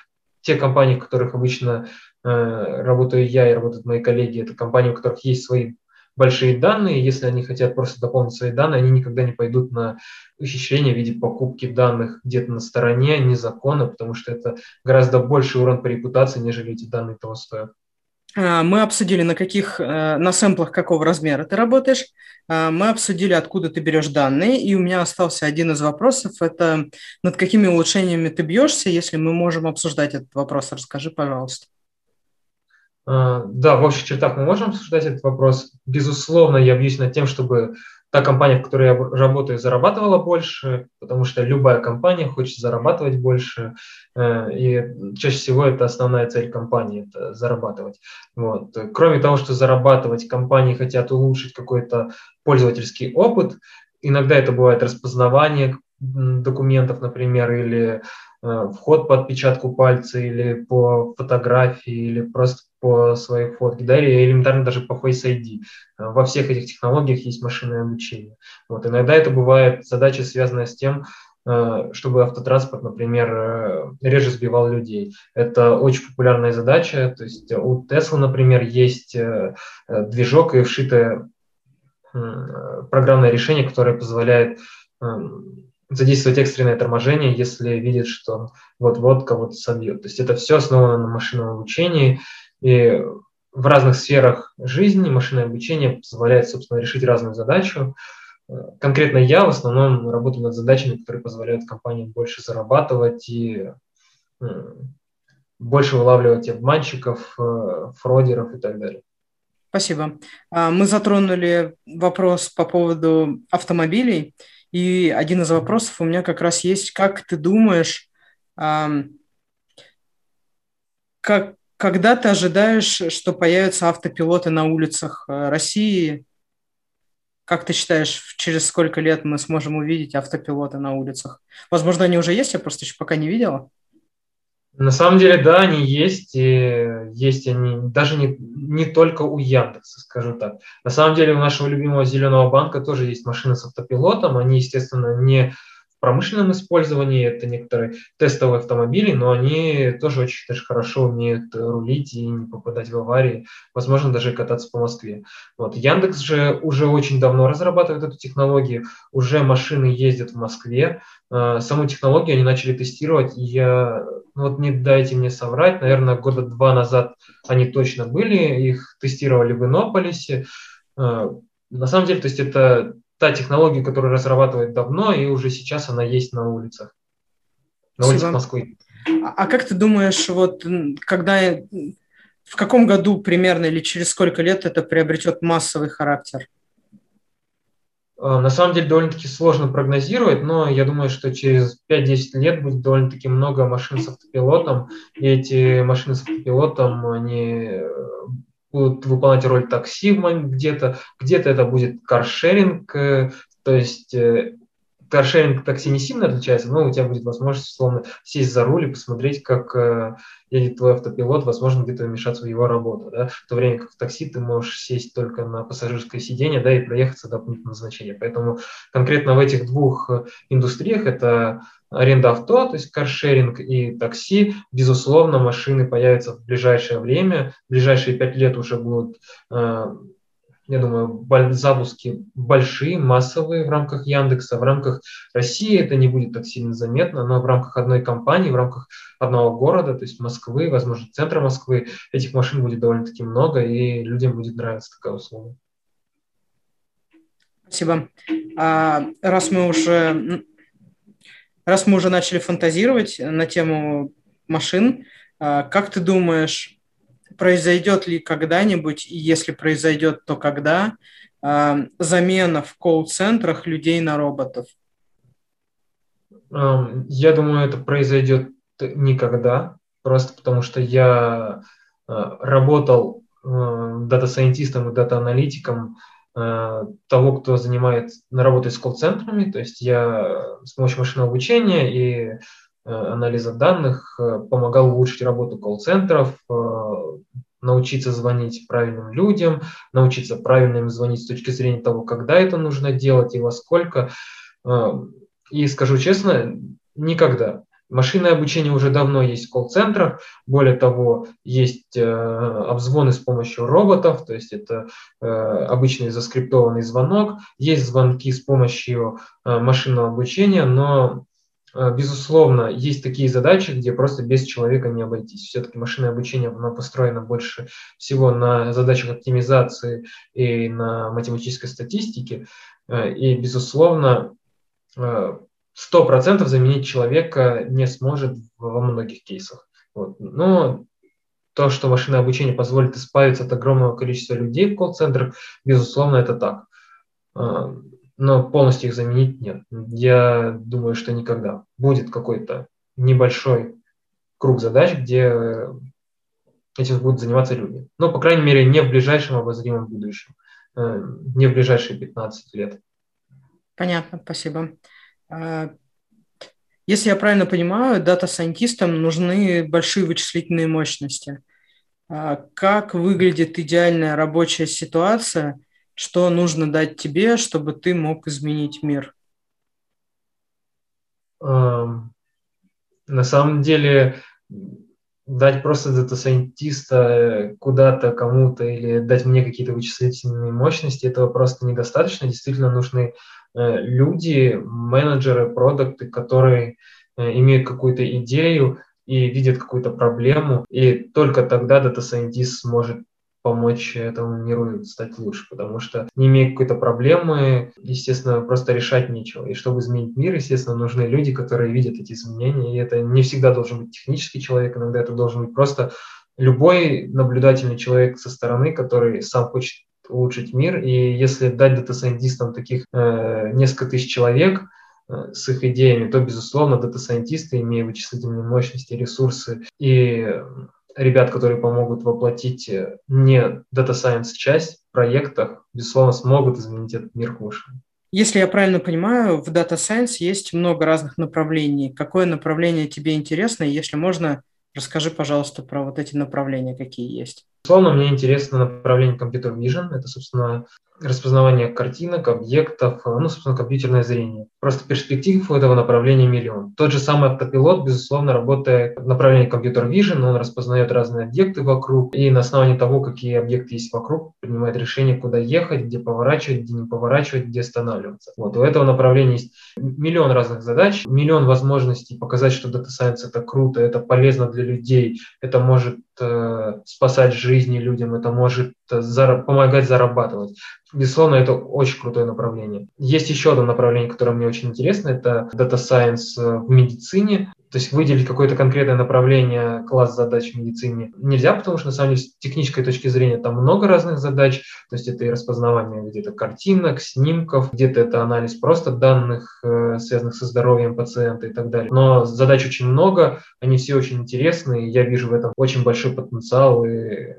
те компании, в которых обычно э, работаю я и работают мои коллеги, это компании, у которых есть свои большие данные, если они хотят просто дополнить свои данные, они никогда не пойдут на ухищрение в виде покупки данных где-то на стороне незаконно, потому что это гораздо больший урон по репутации, нежели эти данные того стоят. А, мы обсудили, на каких, э, на сэмплах какого размера ты работаешь. А, мы обсудили, откуда ты берешь данные. И у меня остался один из вопросов. Это над какими улучшениями ты бьешься? Если мы можем обсуждать этот вопрос, расскажи, пожалуйста. А, да, в общих чертах мы можем обсуждать этот вопрос. Безусловно, я бьюсь над тем, чтобы та компания, в которой я работаю, зарабатывала больше, потому что любая компания хочет зарабатывать больше, э, и чаще всего это основная цель компании – это зарабатывать. Вот. Кроме того, что зарабатывать, компании хотят улучшить какой-то пользовательский опыт, иногда это бывает распознавание документов, например, или э, вход по отпечатку пальца, или по фотографии, или просто по своей фотке, да, или элементарно даже по Face ID. Э, во всех этих технологиях есть машинное обучение. Вот. Иногда это бывает задача, связанная с тем, э, чтобы автотранспорт, например, реже сбивал людей. Это очень популярная задача. То есть у Tesla, например, есть движок и вшитое программное решение, которое позволяет эм, задействовать экстренное торможение, если видит, что вот-вот кого-то собьет. То есть это все основано на машинном обучении, и в разных сферах жизни машинное обучение позволяет, собственно, решить разную задачу. конкретно я в основном работаю над задачами, которые позволяют компаниям больше зарабатывать и больше вылавливать обманщиков, фродеров и так далее. Спасибо. А, мы затронули вопрос по поводу автомобилей, и один из вопросов у меня как раз есть, как ты думаешь, как, когда ты ожидаешь, что появятся автопилоты на улицах э, России? Как ты считаешь, через сколько лет мы сможем увидеть автопилоты на улицах? Возможно, они уже есть, я просто еще пока не видела. На самом деле, да, они есть, и есть они даже не, не только у Яндекса, скажу так. На самом деле у нашего любимого зеленого банка тоже есть машины с автопилотом, они, естественно, не промышленном использовании, это некоторые тестовые автомобили, но они тоже очень даже хорошо умеют рулить и не попадать в аварии, возможно, даже кататься по Москве. Вот. Яндекс же уже очень давно разрабатывает эту технологию, уже машины ездят в Москве, а, саму технологию они начали тестировать, и я, ну вот не дайте мне соврать, наверное, года два назад они точно были, их тестировали в Иннополисе, а, на самом деле, то есть это та технология, которую разрабатывают давно, и уже сейчас она есть на улицах. На улицах Москвы. А, а как ты думаешь, вот когда в каком году примерно или через сколько лет это приобретет массовый характер? А, на самом деле довольно-таки сложно прогнозировать, но я думаю, что через 5-10 лет будет довольно-таки много машин с автопилотом, и эти машины с автопилотом, они будут выполнять роль такси где-то, где-то это будет каршеринг, э, то есть э, каршеринг такси не сильно отличается, но у тебя будет возможность, условно, сесть за руль и посмотреть, как э, едет твой автопилот, возможно, где-то вмешаться в его работу, да, в то время как в такси ты можешь сесть только на пассажирское сиденье, да, и проехаться до пункта назначения. Поэтому конкретно в этих двух индустриях это аренда авто, то есть каршеринг и такси, безусловно, машины появятся в ближайшее время, в ближайшие пять лет уже будут э, я думаю, запуски большие, массовые в рамках Яндекса, в рамках России это не будет так сильно заметно, но в рамках одной компании, в рамках одного города, то есть Москвы, возможно, центра Москвы, этих машин будет довольно-таки много, и людям будет нравиться такая услуга. Спасибо. А, раз мы уже раз мы уже начали фантазировать на тему машин, а, как ты думаешь, произойдет ли когда-нибудь, и если произойдет, то когда, э, замена в колл-центрах людей на роботов? Я думаю, это произойдет никогда, просто потому что я э, работал э, дата-сайентистом и дата-аналитиком того, кто занимает, работает с колл-центрами, то есть я с помощью машинного обучения и анализа данных помогал улучшить работу колл-центров, научиться звонить правильным людям, научиться правильно им звонить с точки зрения того, когда это нужно делать и во сколько. Э, и скажу честно, никогда. Машинное обучение уже давно есть в колл-центрах. Более того, есть э, обзвоны с помощью роботов, то есть это э, обычный заскриптованный звонок. Есть звонки с помощью э, машинного обучения, но Э, безусловно, есть такие задачи, где просто без человека не обойтись. Все-таки машинное обучение оно построено больше всего на задачах оптимизации и на математической статистике. Э, и, безусловно, э, сто процентов заменить человека не сможет во многих кейсах. Вот. Но то, что машинное обучение позволит избавиться от огромного количества людей в колл-центрах, безусловно, это так но полностью их заменить нет. Я думаю, что никогда. Будет какой-то небольшой круг задач, где этим будут заниматься люди. Но, по крайней мере, не в ближайшем обозримом будущем, э, не в ближайшие 15 лет. Понятно, спасибо. А, если я правильно понимаю, дата-сайентистам нужны большие вычислительные мощности. А, как выглядит идеальная рабочая ситуация – что нужно дать тебе, чтобы ты мог изменить мир? На самом деле, дать просто дата-сайентиста куда-то кому-то или дать мне какие-то вычислительные мощности, этого просто недостаточно. Действительно нужны э, люди, менеджеры, продукты, которые э, имеют какую-то идею и видят какую-то проблему, и только тогда дата-сайентист сможет помочь этому миру стать лучше, потому что не имея какой-то проблемы, естественно, просто решать нечего. И чтобы изменить мир, естественно, нужны люди, которые видят эти изменения, и это не всегда должен быть технический человек, иногда это должен быть просто любой наблюдательный человек со стороны, который сам хочет улучшить мир, и если дать дата-сайентистам таких э, несколько тысяч человек, э, с их идеями, то, безусловно, дата-сайентисты, имея вычислительные мощности, ресурсы и ребят, которые помогут воплотить э, не Data Science часть в проектах, безусловно, смогут изменить этот мир к лучшему. Если я правильно понимаю, в Data Science есть много разных направлений. Какое направление тебе интересно? Если можно, расскажи, пожалуйста, про вот эти направления, какие есть. Безусловно, мне интересно направление Computer Vision. Это, собственно, распознавание картинок, объектов, ну, собственно, компьютерное зрение. Просто перспектив у этого направления миллион. Тот же самый автопилот, безусловно, работает в направлении компьютер vision, он распознает разные объекты вокруг, и на основании того, какие объекты есть вокруг, принимает решение, куда ехать, где поворачивать, где не поворачивать, где останавливаться. Вот. У этого направления есть миллион разных задач, миллион возможностей показать, что Data Science это круто, это полезно для людей, это может э, спасать жизни людям, это может э, зара- помогать зарабатывать. Безусловно, это очень крутое направление. Есть еще одно направление, которое мне очень интересно, это Data Science э, в медицине. То есть выделить какое-то конкретное направление, класс задач в медицине нельзя, потому что, на самом деле, с технической точки зрения там много разных задач. То есть это и распознавание где-то картинок, снимков, где-то это анализ просто данных, э, связанных со здоровьем пациента и так далее. Но задач очень много, они все очень интересные, я вижу в этом очень большой потенциал и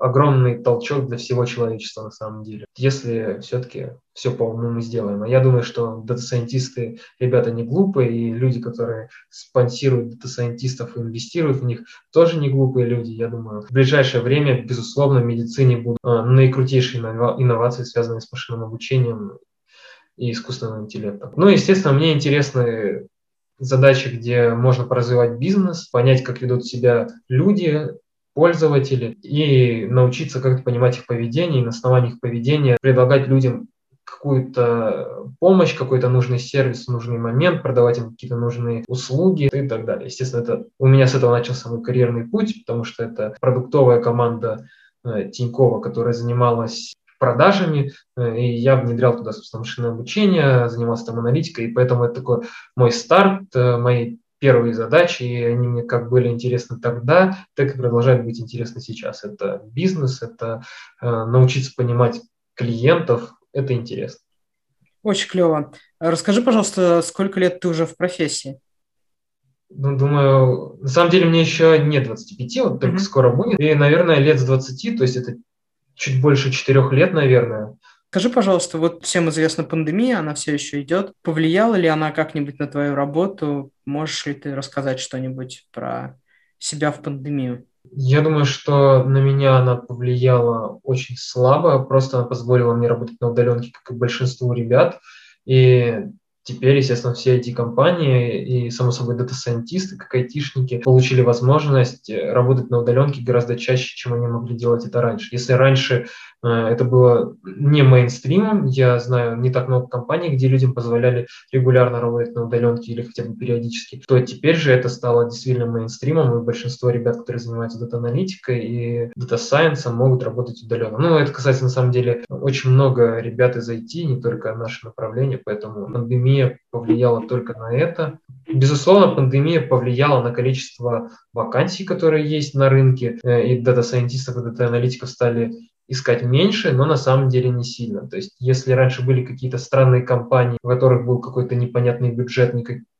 огромный толчок для всего человечества на самом деле, если все-таки все по уму сделаем. А я думаю, что дата-сайентисты ребята не глупые, и люди, которые спонсируют дата-сайентистов и инвестируют в них, тоже не глупые люди. Я думаю, в ближайшее время, безусловно, в медицине будут э, наикрутейшие инновации, связанные с машинным обучением и искусственным интеллектом. Ну, естественно, мне интересны задачи, где можно поразвивать бизнес, понять, как ведут себя люди, пользователи и научиться как-то понимать их поведение и на основании их поведения предлагать людям какую-то помощь, какой-то нужный сервис нужный момент, продавать им какие-то нужные услуги и так далее. Естественно, это у меня с этого начался мой карьерный путь, потому что это продуктовая команда э, Тинькова, которая занималась продажами, э, и я внедрял туда, собственно, машинное обучение, занимался там аналитикой, и поэтому это такой мой старт э, моей первые задачи, и они мне как были интересны тогда, так и продолжают быть интересны сейчас. Это бизнес, это э, научиться понимать клиентов, это интересно. Очень клево. Расскажи, пожалуйста, сколько лет ты уже в профессии? Ну, думаю, на самом деле мне еще нет 25, вот только mm-hmm. скоро будет. И, наверное, лет с 20, то есть это чуть больше четырех лет, наверное. Скажи, пожалуйста, вот всем известна пандемия, она все еще идет. Повлияла ли она как-нибудь на твою работу? Можешь ли ты рассказать что-нибудь про себя в пандемию? Я думаю, что на меня она повлияла очень слабо, просто она позволила мне работать на удаленке, как и большинству ребят. И Теперь, естественно, все эти компании и, само собой, дата-сайентисты, как айтишники, получили возможность э, работать на удаленке гораздо чаще, чем они могли делать это раньше. Если раньше э, это было не мейнстримом, я знаю не так много компаний, где людям позволяли регулярно работать на удаленке или хотя бы периодически, то теперь же это стало действительно мейнстримом, и большинство ребят, которые занимаются дата-аналитикой и дата-сайенсом, могут работать удаленно. Ну, это касается, на самом деле, очень много ребят из IT, не только наше направление, поэтому пандемия пандемия повлияла только на это. Безусловно, пандемия повлияла на количество вакансий, которые есть на рынке, э, и дата-сайентистов, и дата-аналитиков стали искать меньше, но на самом деле не сильно. То есть, если раньше были какие-то странные компании, у которых был какой-то непонятный бюджет,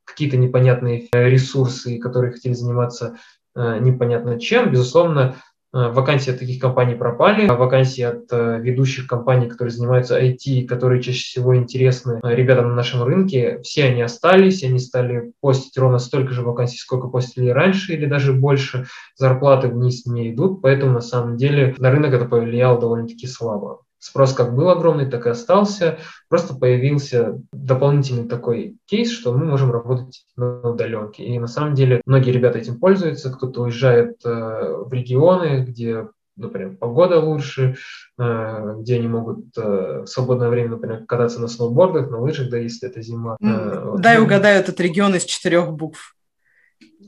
какие-то непонятные э, ресурсы, которые хотели заниматься э, непонятно чем, безусловно, вакансии от таких компаний пропали, а вакансии от э, ведущих компаний, которые занимаются IT, которые чаще всего интересны э, ребятам на нашем рынке, все они остались, они стали постить ровно столько же вакансий, сколько постили раньше, или даже больше. Зарплаты вниз не идут, поэтому на самом деле на рынок это повлияло довольно-таки слабо. Спрос как был огромный, так и остался. Просто появился дополнительный такой кейс, что мы можем работать на удаленке. И на самом деле многие ребята этим пользуются. Кто-то уезжает э, в регионы, где например, погода лучше, э, где они могут э, в свободное время, например, кататься на сноубордах, на лыжах, да, если это зима. Дай угадаю, этот регион из четырех букв.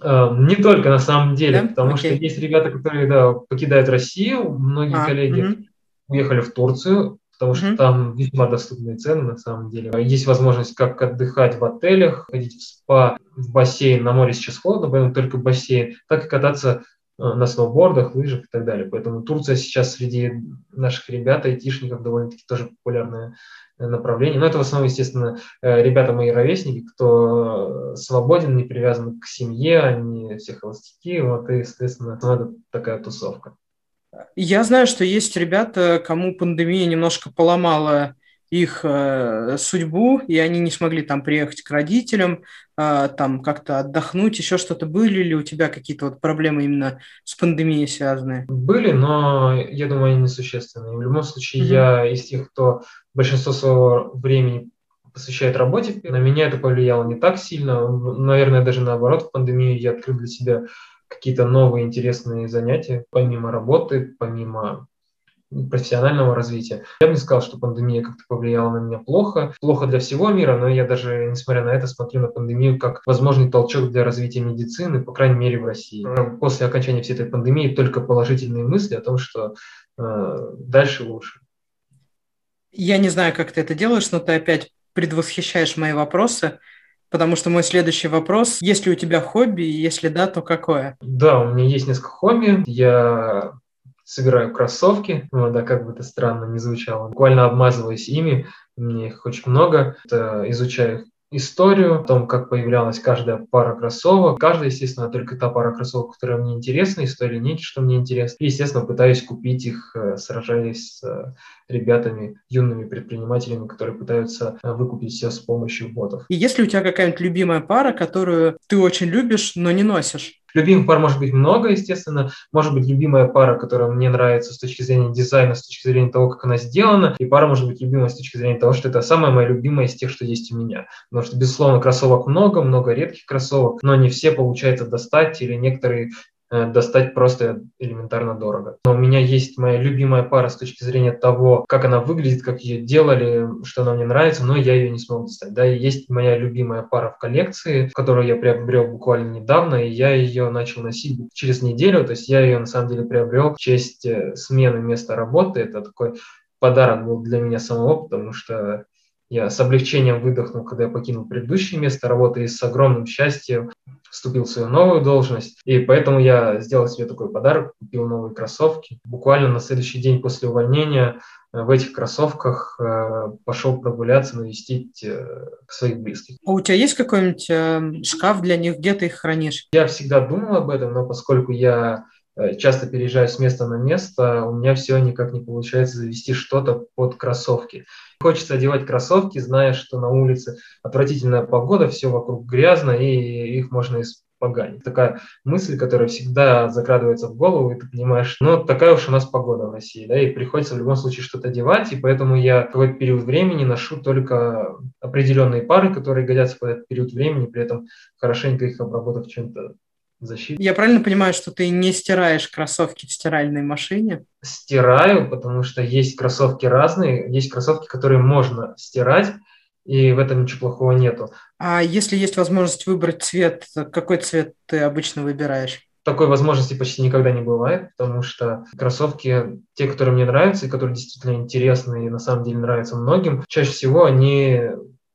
Э, не только на самом деле, да? потому Окей. что есть ребята, которые да, покидают Россию, многие а, коллеги угу. Уехали в Турцию, потому что угу. там весьма доступные цены на самом деле. Есть возможность как отдыхать в отелях, ходить в спа, в бассейн, на море сейчас холодно, поэтому только бассейн, так и кататься э, на сноубордах, лыжах и так далее. Поэтому Турция сейчас среди наших ребят, айтишников, довольно-таки тоже популярная направлений. Но это в основном, естественно, э, ребята мои ровесники, кто свободен, не привязан к семье, они все холостяки, вот и, соответственно, это такая тусовка. Я знаю, что есть ребята, кому пандемия немножко поломала их э, судьбу, и они не смогли там приехать к родителям, э, там как-то отдохнуть, еще что-то. Были ли у тебя какие-то вот проблемы именно с пандемией связанные? Были, но я думаю, они несущественные. В любом случае, mm-hmm. я из тех, кто большинство своего времени посвящает работе, на меня это повлияло не так сильно. Наверное, даже наоборот, в пандемию я открыл для себя какие-то новые интересные занятия, помимо работы, помимо профессионального развития. Я бы не сказал, что пандемия как-то повлияла на меня плохо. Плохо для всего мира, но я даже, несмотря на это, смотрю на пандемию как возможный толчок для развития медицины, по крайней мере, в России. После окончания всей этой пандемии только положительные мысли о том, что э, дальше лучше. Я не знаю, как ты это делаешь, но ты опять предвосхищаешь мои вопросы, потому что мой следующий вопрос, есть ли у тебя хобби, если да, то какое? Да, у меня есть несколько хобби. Я собираю кроссовки, ну, да, как бы это странно не звучало. Буквально обмазываюсь ими, мне их очень много. Это изучаю историю о том, как появлялась каждая пара кроссовок. Каждая, естественно, только та пара кроссовок, которая мне интересна, история некий, что мне интересно. И, естественно, пытаюсь купить их, э, сражаясь с э, ребятами, юными предпринимателями, которые пытаются э, выкупить все с помощью ботов. И есть ли у тебя какая-нибудь любимая пара, которую ты очень любишь, но не носишь? Любимых пар может быть много, естественно. Может быть любимая пара, которая мне нравится с точки зрения дизайна, с точки зрения того, как она сделана. И пара может быть любимая с точки зрения того, что это самая моя любимая из тех, что есть у меня. Потому что, безусловно, кроссовок много, много редких кроссовок, но не все получается достать, или некоторые достать просто элементарно дорого. Но у меня есть моя любимая пара с точки зрения того, как она выглядит, как ее делали, что она мне нравится, но я ее не смог достать. Да, и есть моя любимая пара в коллекции, которую я приобрел буквально недавно, и я ее начал носить через неделю, то есть я ее на самом деле приобрел в честь э, смены места работы. Это такой подарок был для меня самого, потому что я с облегчением выдохнул, когда я покинул предыдущее место работы и с огромным счастьем вступил в свою новую должность. И поэтому я сделал себе такой подарок, купил новые кроссовки. Буквально на следующий день после увольнения э, в этих кроссовках э, пошел прогуляться, навестить э, своих близких. А у тебя есть какой-нибудь шкаф для них, где ты их хранишь? Я всегда думал об этом, но поскольку я часто переезжаю с места на место, у меня все никак не получается завести что-то под кроссовки. Хочется одевать кроссовки, зная, что на улице отвратительная погода, все вокруг грязно, и их можно испоганить. Такая мысль, которая всегда закрадывается в голову, и ты понимаешь, ну, такая уж у нас погода в России, да, и приходится в любом случае что-то одевать, и поэтому я в какой-то период времени ношу только определенные пары, которые годятся в этот период времени, при этом хорошенько их обработав чем-то защиты. Я правильно понимаю, что ты не стираешь кроссовки в стиральной машине? Стираю, потому что есть кроссовки разные, есть кроссовки, которые можно стирать, и в этом ничего плохого нету. А если есть возможность выбрать цвет, какой цвет ты обычно выбираешь? Такой возможности почти никогда не бывает, потому что кроссовки, те, которые мне нравятся и которые действительно интересны и на самом деле нравятся многим, чаще всего они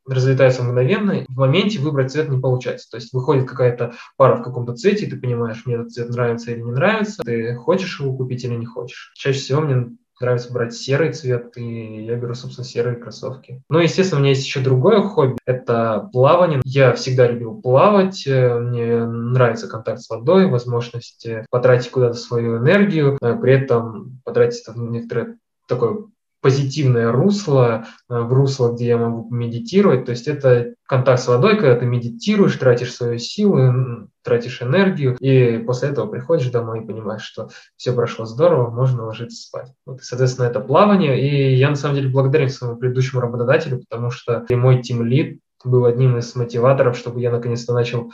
разлетаются мгновенно, в моменте выбрать цвет не получается. То есть выходит какая-то пара в каком-то цвете, и ты понимаешь, мне этот цвет нравится или не нравится, ты хочешь его купить или не хочешь. Чаще всего мне нравится брать серый цвет, и я беру, собственно, серые кроссовки. Ну, естественно, у меня есть еще другое хобби, это плавание. Я всегда любил плавать, э, мне нравится контакт с водой, возможность э, потратить куда-то свою энергию, э, при этом потратить это в некоторое такое позитивное русло, э, в русло, где я могу медитировать. То есть это контакт с водой, когда ты медитируешь, тратишь свою силу, тратишь энергию, и после этого приходишь домой и понимаешь, что все прошло здорово, можно ложиться спать. Вот, соответственно, это плавание. И я, на самом деле, благодарен своему предыдущему работодателю, потому что мой тимлид был одним из мотиваторов, чтобы я наконец-то начал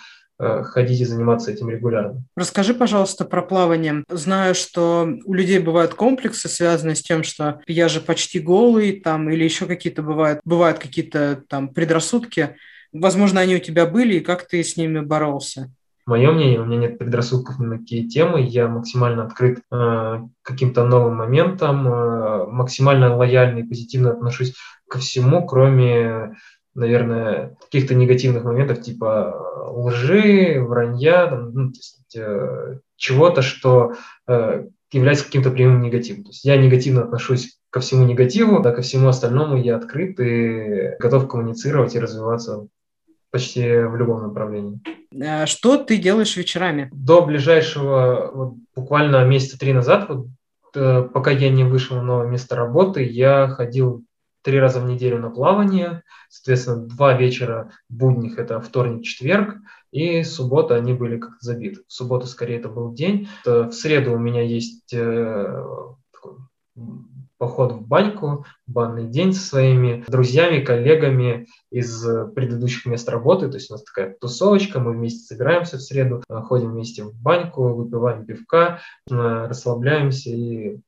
ходить и заниматься этим регулярно. Расскажи, пожалуйста, про плавание. Знаю, что у людей бывают комплексы, связанные с тем, что я же почти голый, там, или еще какие-то бывают, бывают какие-то там предрассудки. Возможно, они у тебя были, и как ты с ними боролся? мое мнение, у меня нет предрассудков ни на какие темы, я максимально открыт э, каким-то новым моментам, э, максимально лояльно и позитивно отношусь ко всему, кроме наверное, каких-то негативных моментов типа лжи, вранья, ну, то есть, э, чего-то, что э, является каким-то прямым негативом. То есть я негативно отношусь ко всему негативу, да, ко всему остальному я открыт и готов коммуницировать и развиваться почти в любом направлении. А что ты делаешь вечерами? До ближайшего, вот, буквально месяца три назад, вот, э, пока я не вышел на новое место работы, я ходил три раза в неделю на плавание, соответственно, два вечера будних, это вторник, четверг, и суббота они были как-то забиты. В субботу, скорее, это был день. В среду у меня есть э, поход в баньку, банный день со своими друзьями, коллегами из предыдущих мест работы. То есть у нас такая тусовочка, мы вместе собираемся в среду, ходим вместе в баньку, выпиваем пивка, э, расслабляемся и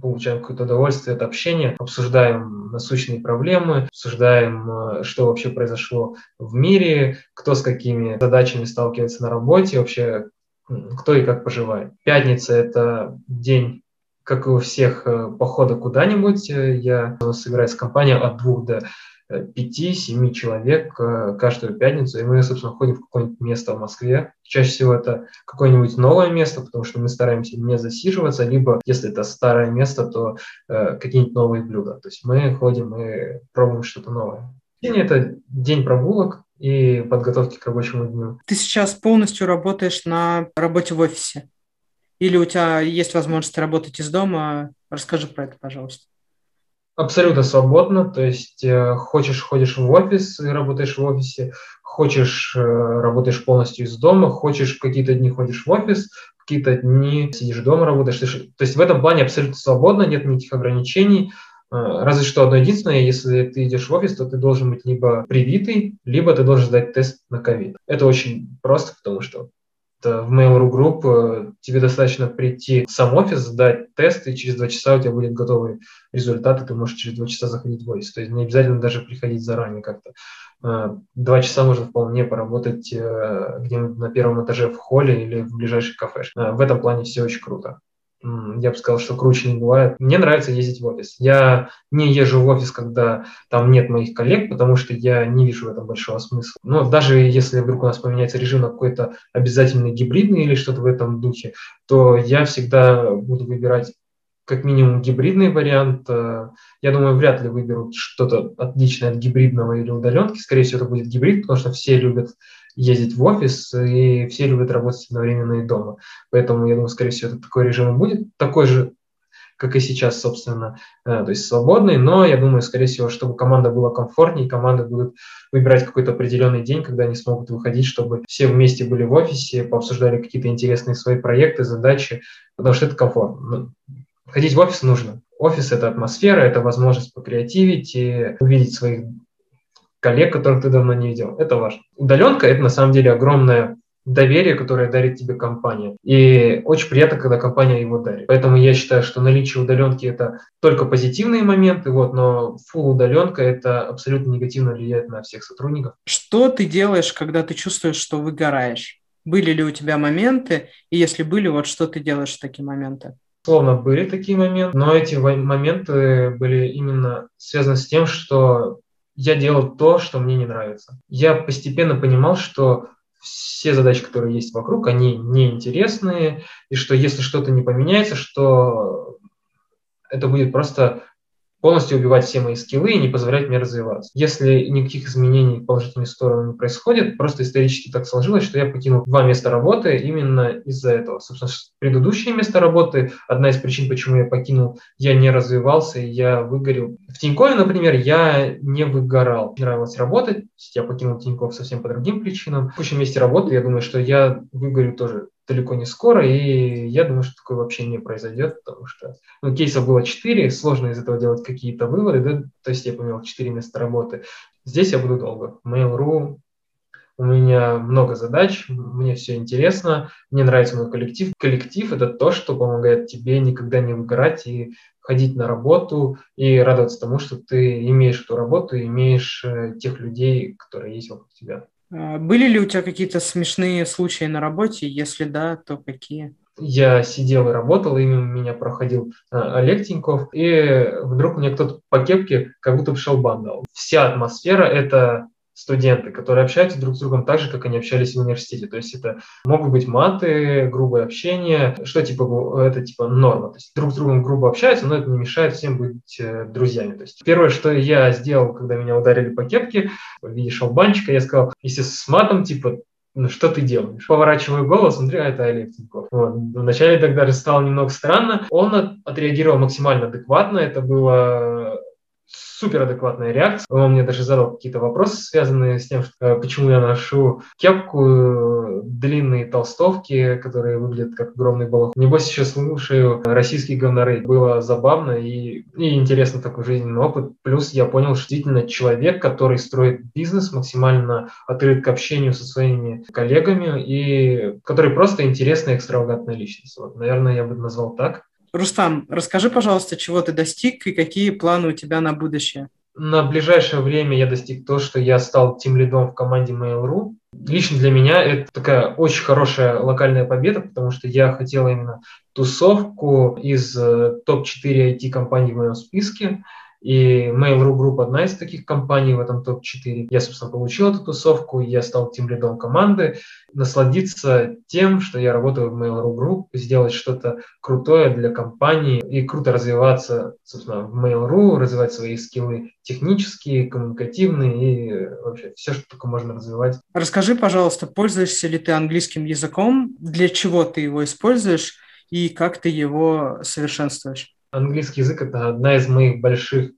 получаем какое-то удовольствие от общения, обсуждаем насущные проблемы, обсуждаем, э, что вообще произошло в мире, кто с какими задачами сталкивается на работе, вообще кто и как поживает. Пятница – это день как и у всех, э, похода куда-нибудь. Э, я собираюсь компания от двух до пяти-семи человек э, каждую пятницу, и мы, собственно, ходим в какое-нибудь место в Москве. Чаще всего это какое-нибудь новое место, потому что мы стараемся не засиживаться, либо, если это старое место, то э, какие-нибудь новые блюда. То есть мы ходим и пробуем что-то новое. День – это день прогулок и подготовки к рабочему дню. Ты сейчас полностью работаешь на работе в офисе? Или у тебя есть возможность работать из дома? Расскажи про это, пожалуйста. Абсолютно свободно, то есть э, хочешь ходишь в офис и работаешь в офисе, хочешь э, работаешь полностью из дома, хочешь какие-то дни ходишь в офис, какие-то дни сидишь дома работаешь. То есть в этом плане абсолютно свободно, нет никаких ограничений. Э, разве что одно единственное, если ты идешь в офис, то ты должен быть либо привитый, либо ты должен сдать тест на ковид. Это очень просто, потому что в Mail.ru Group э, тебе достаточно прийти в сам офис, сдать тест, и через два часа у тебя будет готовый результат, и ты можешь через два часа заходить в офис. То есть не обязательно даже приходить заранее как-то. Э, два часа можно вполне поработать э, где-нибудь на первом этаже в холле или в ближайшей кафешке. В этом плане все очень круто я бы сказал, что круче не бывает. Мне нравится ездить в офис. Я не езжу в офис, когда там нет моих коллег, потому что я не вижу в этом большого смысла. Но даже если вдруг у нас поменяется режим на какой-то обязательный гибридный или что-то в этом духе, то я всегда буду выбирать как минимум гибридный вариант. Я думаю, вряд ли выберут что-то отличное от гибридного или удаленки. Скорее всего, это будет гибрид, потому что все любят ездить в офис, и все любят работать одновременно и дома. Поэтому, я думаю, скорее всего, это такой режим и будет, такой же, как и сейчас, собственно, э, то есть свободный, но я думаю, скорее всего, чтобы команда была комфортнее, команды будут выбирать какой-то определенный день, когда они смогут выходить, чтобы все вместе были в офисе, пообсуждали какие-то интересные свои проекты, задачи, потому что это комфортно. Ну, ходить в офис нужно. Офис – это атмосфера, это возможность покреативить и увидеть своих коллег, которых ты давно не видел. Это важно. Удаленка – это на самом деле огромное доверие, которое дарит тебе компания. И очень приятно, когда компания его дарит. Поэтому я считаю, что наличие удаленки – это только позитивные моменты, вот, но фул удаленка – это абсолютно негативно влияет на всех сотрудников. Что ты делаешь, когда ты чувствуешь, что выгораешь? Были ли у тебя моменты? И если были, вот что ты делаешь в такие моменты? Словно были такие моменты, но эти моменты были именно связаны с тем, что я делал то, что мне не нравится. Я постепенно понимал, что все задачи, которые есть вокруг, они неинтересные, и что если что-то не поменяется, что это будет просто полностью убивать все мои скиллы и не позволять мне развиваться. Если никаких изменений в положительную сторону не происходит, просто исторически так сложилось, что я покинул два места работы именно из-за этого. Собственно, предыдущее место работы, одна из причин, почему я покинул, я не развивался, я выгорел. В Тинькове, например, я не выгорал. Мне нравилось работать, я покинул Тиньков совсем по другим причинам. В текущем месте работы я думаю, что я выгорю тоже далеко не скоро, и я думаю, что такое вообще не произойдет, потому что ну, кейсов было 4, сложно из этого делать какие-то выводы, да? то есть я поменял 4 места работы. Здесь я буду долго. Mail.ru, у меня много задач, мне все интересно, мне нравится мой коллектив. Коллектив – это то, что помогает тебе никогда не выгорать и ходить на работу и радоваться тому, что ты имеешь эту работу, имеешь э, тех людей, которые есть вокруг тебя. А, были ли у тебя какие-то смешные случаи на работе? Если да, то какие? я сидел и работал, и мимо меня проходил э, Олег Тиньков, и вдруг мне кто-то по кепке как будто бы шелбан дал. Вся атмосфера – это студенты, которые общаются друг с другом так же, как они общались в университете. То есть это могут быть маты, грубое общение, что типа это типа норма. То есть друг с другом грубо общаются, но это не мешает всем быть э, друзьями. То есть первое, что я сделал, когда меня ударили по кепке в виде шалбанчика, я сказал, если с матом типа ну что ты делаешь? Поворачиваю голову, смотрю, а это Олег Тиньков. Вот. Вначале тогда стало немного странно. Он отреагировал максимально адекватно. Это было супер адекватная реакция. Он мне даже задал какие-то вопросы, связанные с тем, что, э, почему я ношу кепку, э, длинные толстовки, которые выглядят как огромный балах. Небось, еще слушаю российские говноры. Было забавно и, и интересно такой жизненный опыт. Плюс я понял, что действительно человек, который строит бизнес, максимально открыт к общению со своими коллегами и который просто интересная, экстравагантная личность. Вот, наверное, я бы назвал так. Рустам, расскажи, пожалуйста, чего ты достиг и какие планы у тебя на будущее? На ближайшее время я достиг то, что я стал тим лидом в команде Mail.ru. Лично для меня это такая очень хорошая локальная победа, потому что я хотел именно тусовку из э, топ-4 IT-компаний в моем списке. И Mail.ru Group одна из таких компаний в этом топ-4. Я, собственно, получил эту тусовку, я стал тем лидом команды. Насладиться тем, что я работаю в Mail.ru Group, сделать что-то крутое для компании и круто развиваться, собственно, в Mail.ru, развивать свои скиллы технические, коммуникативные и вообще все, что только можно развивать. Расскажи, пожалуйста, пользуешься ли ты английским языком, для чего ты его используешь и как ты его совершенствуешь? Английский язык – это одна из моих больших э,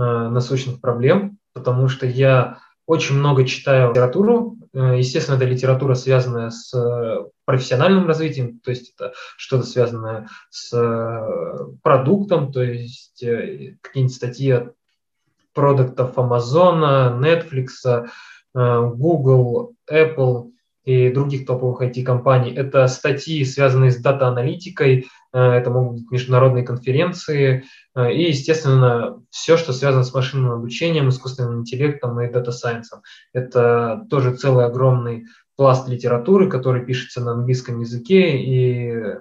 насущных проблем, потому что я очень много читаю литературу. Э, естественно, это литература, связанная с э, профессиональным развитием, то есть это что-то связанное с э, продуктом, то есть какие-нибудь статьи от продуктов Amazon, Netflix, Google, Apple и других топовых IT-компаний. Это статьи, связанные с дата-аналитикой, Э, это могут быть международные конференции э, и, естественно, все, что связано с машинным обучением, искусственным интеллектом и дата-сайенсом. Это тоже целый огромный пласт литературы, который пишется на английском языке и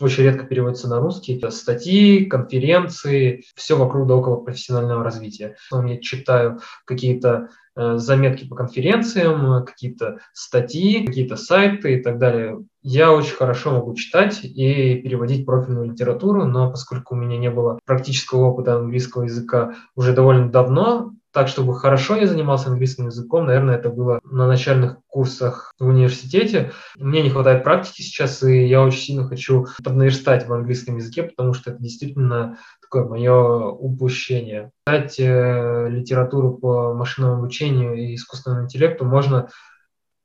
очень редко переводится на русский. Это статьи, конференции, все вокруг да около профессионального развития. Я читаю какие-то Э, заметки по конференциям, какие-то статьи, какие-то сайты и так далее. Я очень хорошо могу читать и переводить профильную литературу, но поскольку у меня не было практического опыта английского языка уже довольно давно, так, чтобы хорошо я занимался английским языком, наверное, это было на начальных курсах в университете. Мне не хватает практики сейчас, и я очень сильно хочу поднаверстать в английском языке, потому что это действительно такое мое упущение. Читать э, литературу по машинному обучению и искусственному интеллекту можно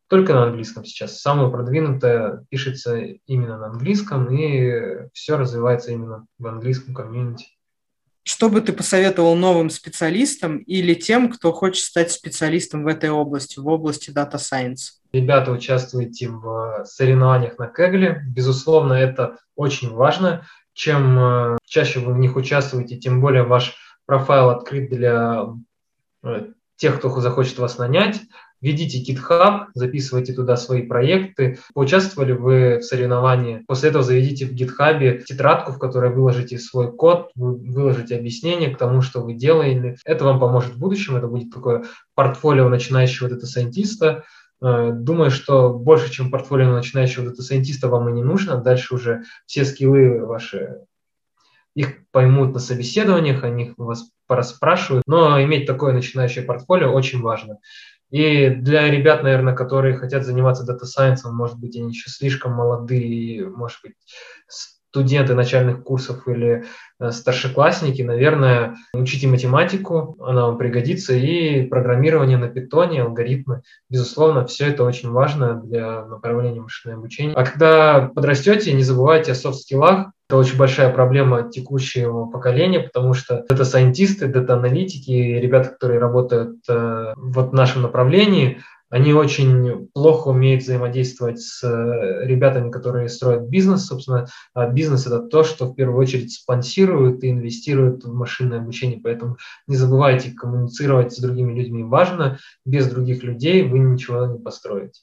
только на английском сейчас. Самое продвинутое пишется именно на английском, и все развивается именно в английском комьюнити. Что бы ты посоветовал новым специалистам или тем, кто хочет стать специалистом в этой области, в области Data Science? Ребята, участвуйте в соревнованиях на Кегле. Безусловно, это очень важно. Чем э, чаще вы в них участвуете, тем более ваш профайл открыт для э, тех, кто захочет вас нанять. Ведите GitHub, записывайте туда свои проекты. Поучаствовали вы в соревновании. После этого заведите в GitHub тетрадку, в которой выложите свой код, вы выложите объяснение к тому, что вы делаете. Это вам поможет в будущем. Это будет такое портфолио начинающего дата-сайентиста. Э, думаю, что больше, чем портфолио начинающего дата-сайентиста вам и не нужно. Дальше уже все скиллы ваши их поймут на собеседованиях, они вас пораспрашивают, но иметь такое начинающее портфолио очень важно. И для ребят, наверное, которые хотят заниматься дата-сайенсом, может быть, они еще слишком молодые, может быть, студенты начальных курсов или э, старшеклассники, наверное, учите математику, она вам пригодится, и программирование на питоне, алгоритмы. Безусловно, все это очень важно для направления машинного обучения. А когда подрастете, не забывайте о софт-скиллах, это очень большая проблема текущего поколения, потому что дата-сайентисты, дата-аналитики, ребята, которые работают э, в нашем направлении, они очень плохо умеют взаимодействовать с э, ребятами, которые строят бизнес. Собственно, а бизнес – это то, что в первую очередь спонсирует и инвестирует в машинное обучение. Поэтому не забывайте коммуницировать с другими людьми. Важно, без других людей вы ничего не построите.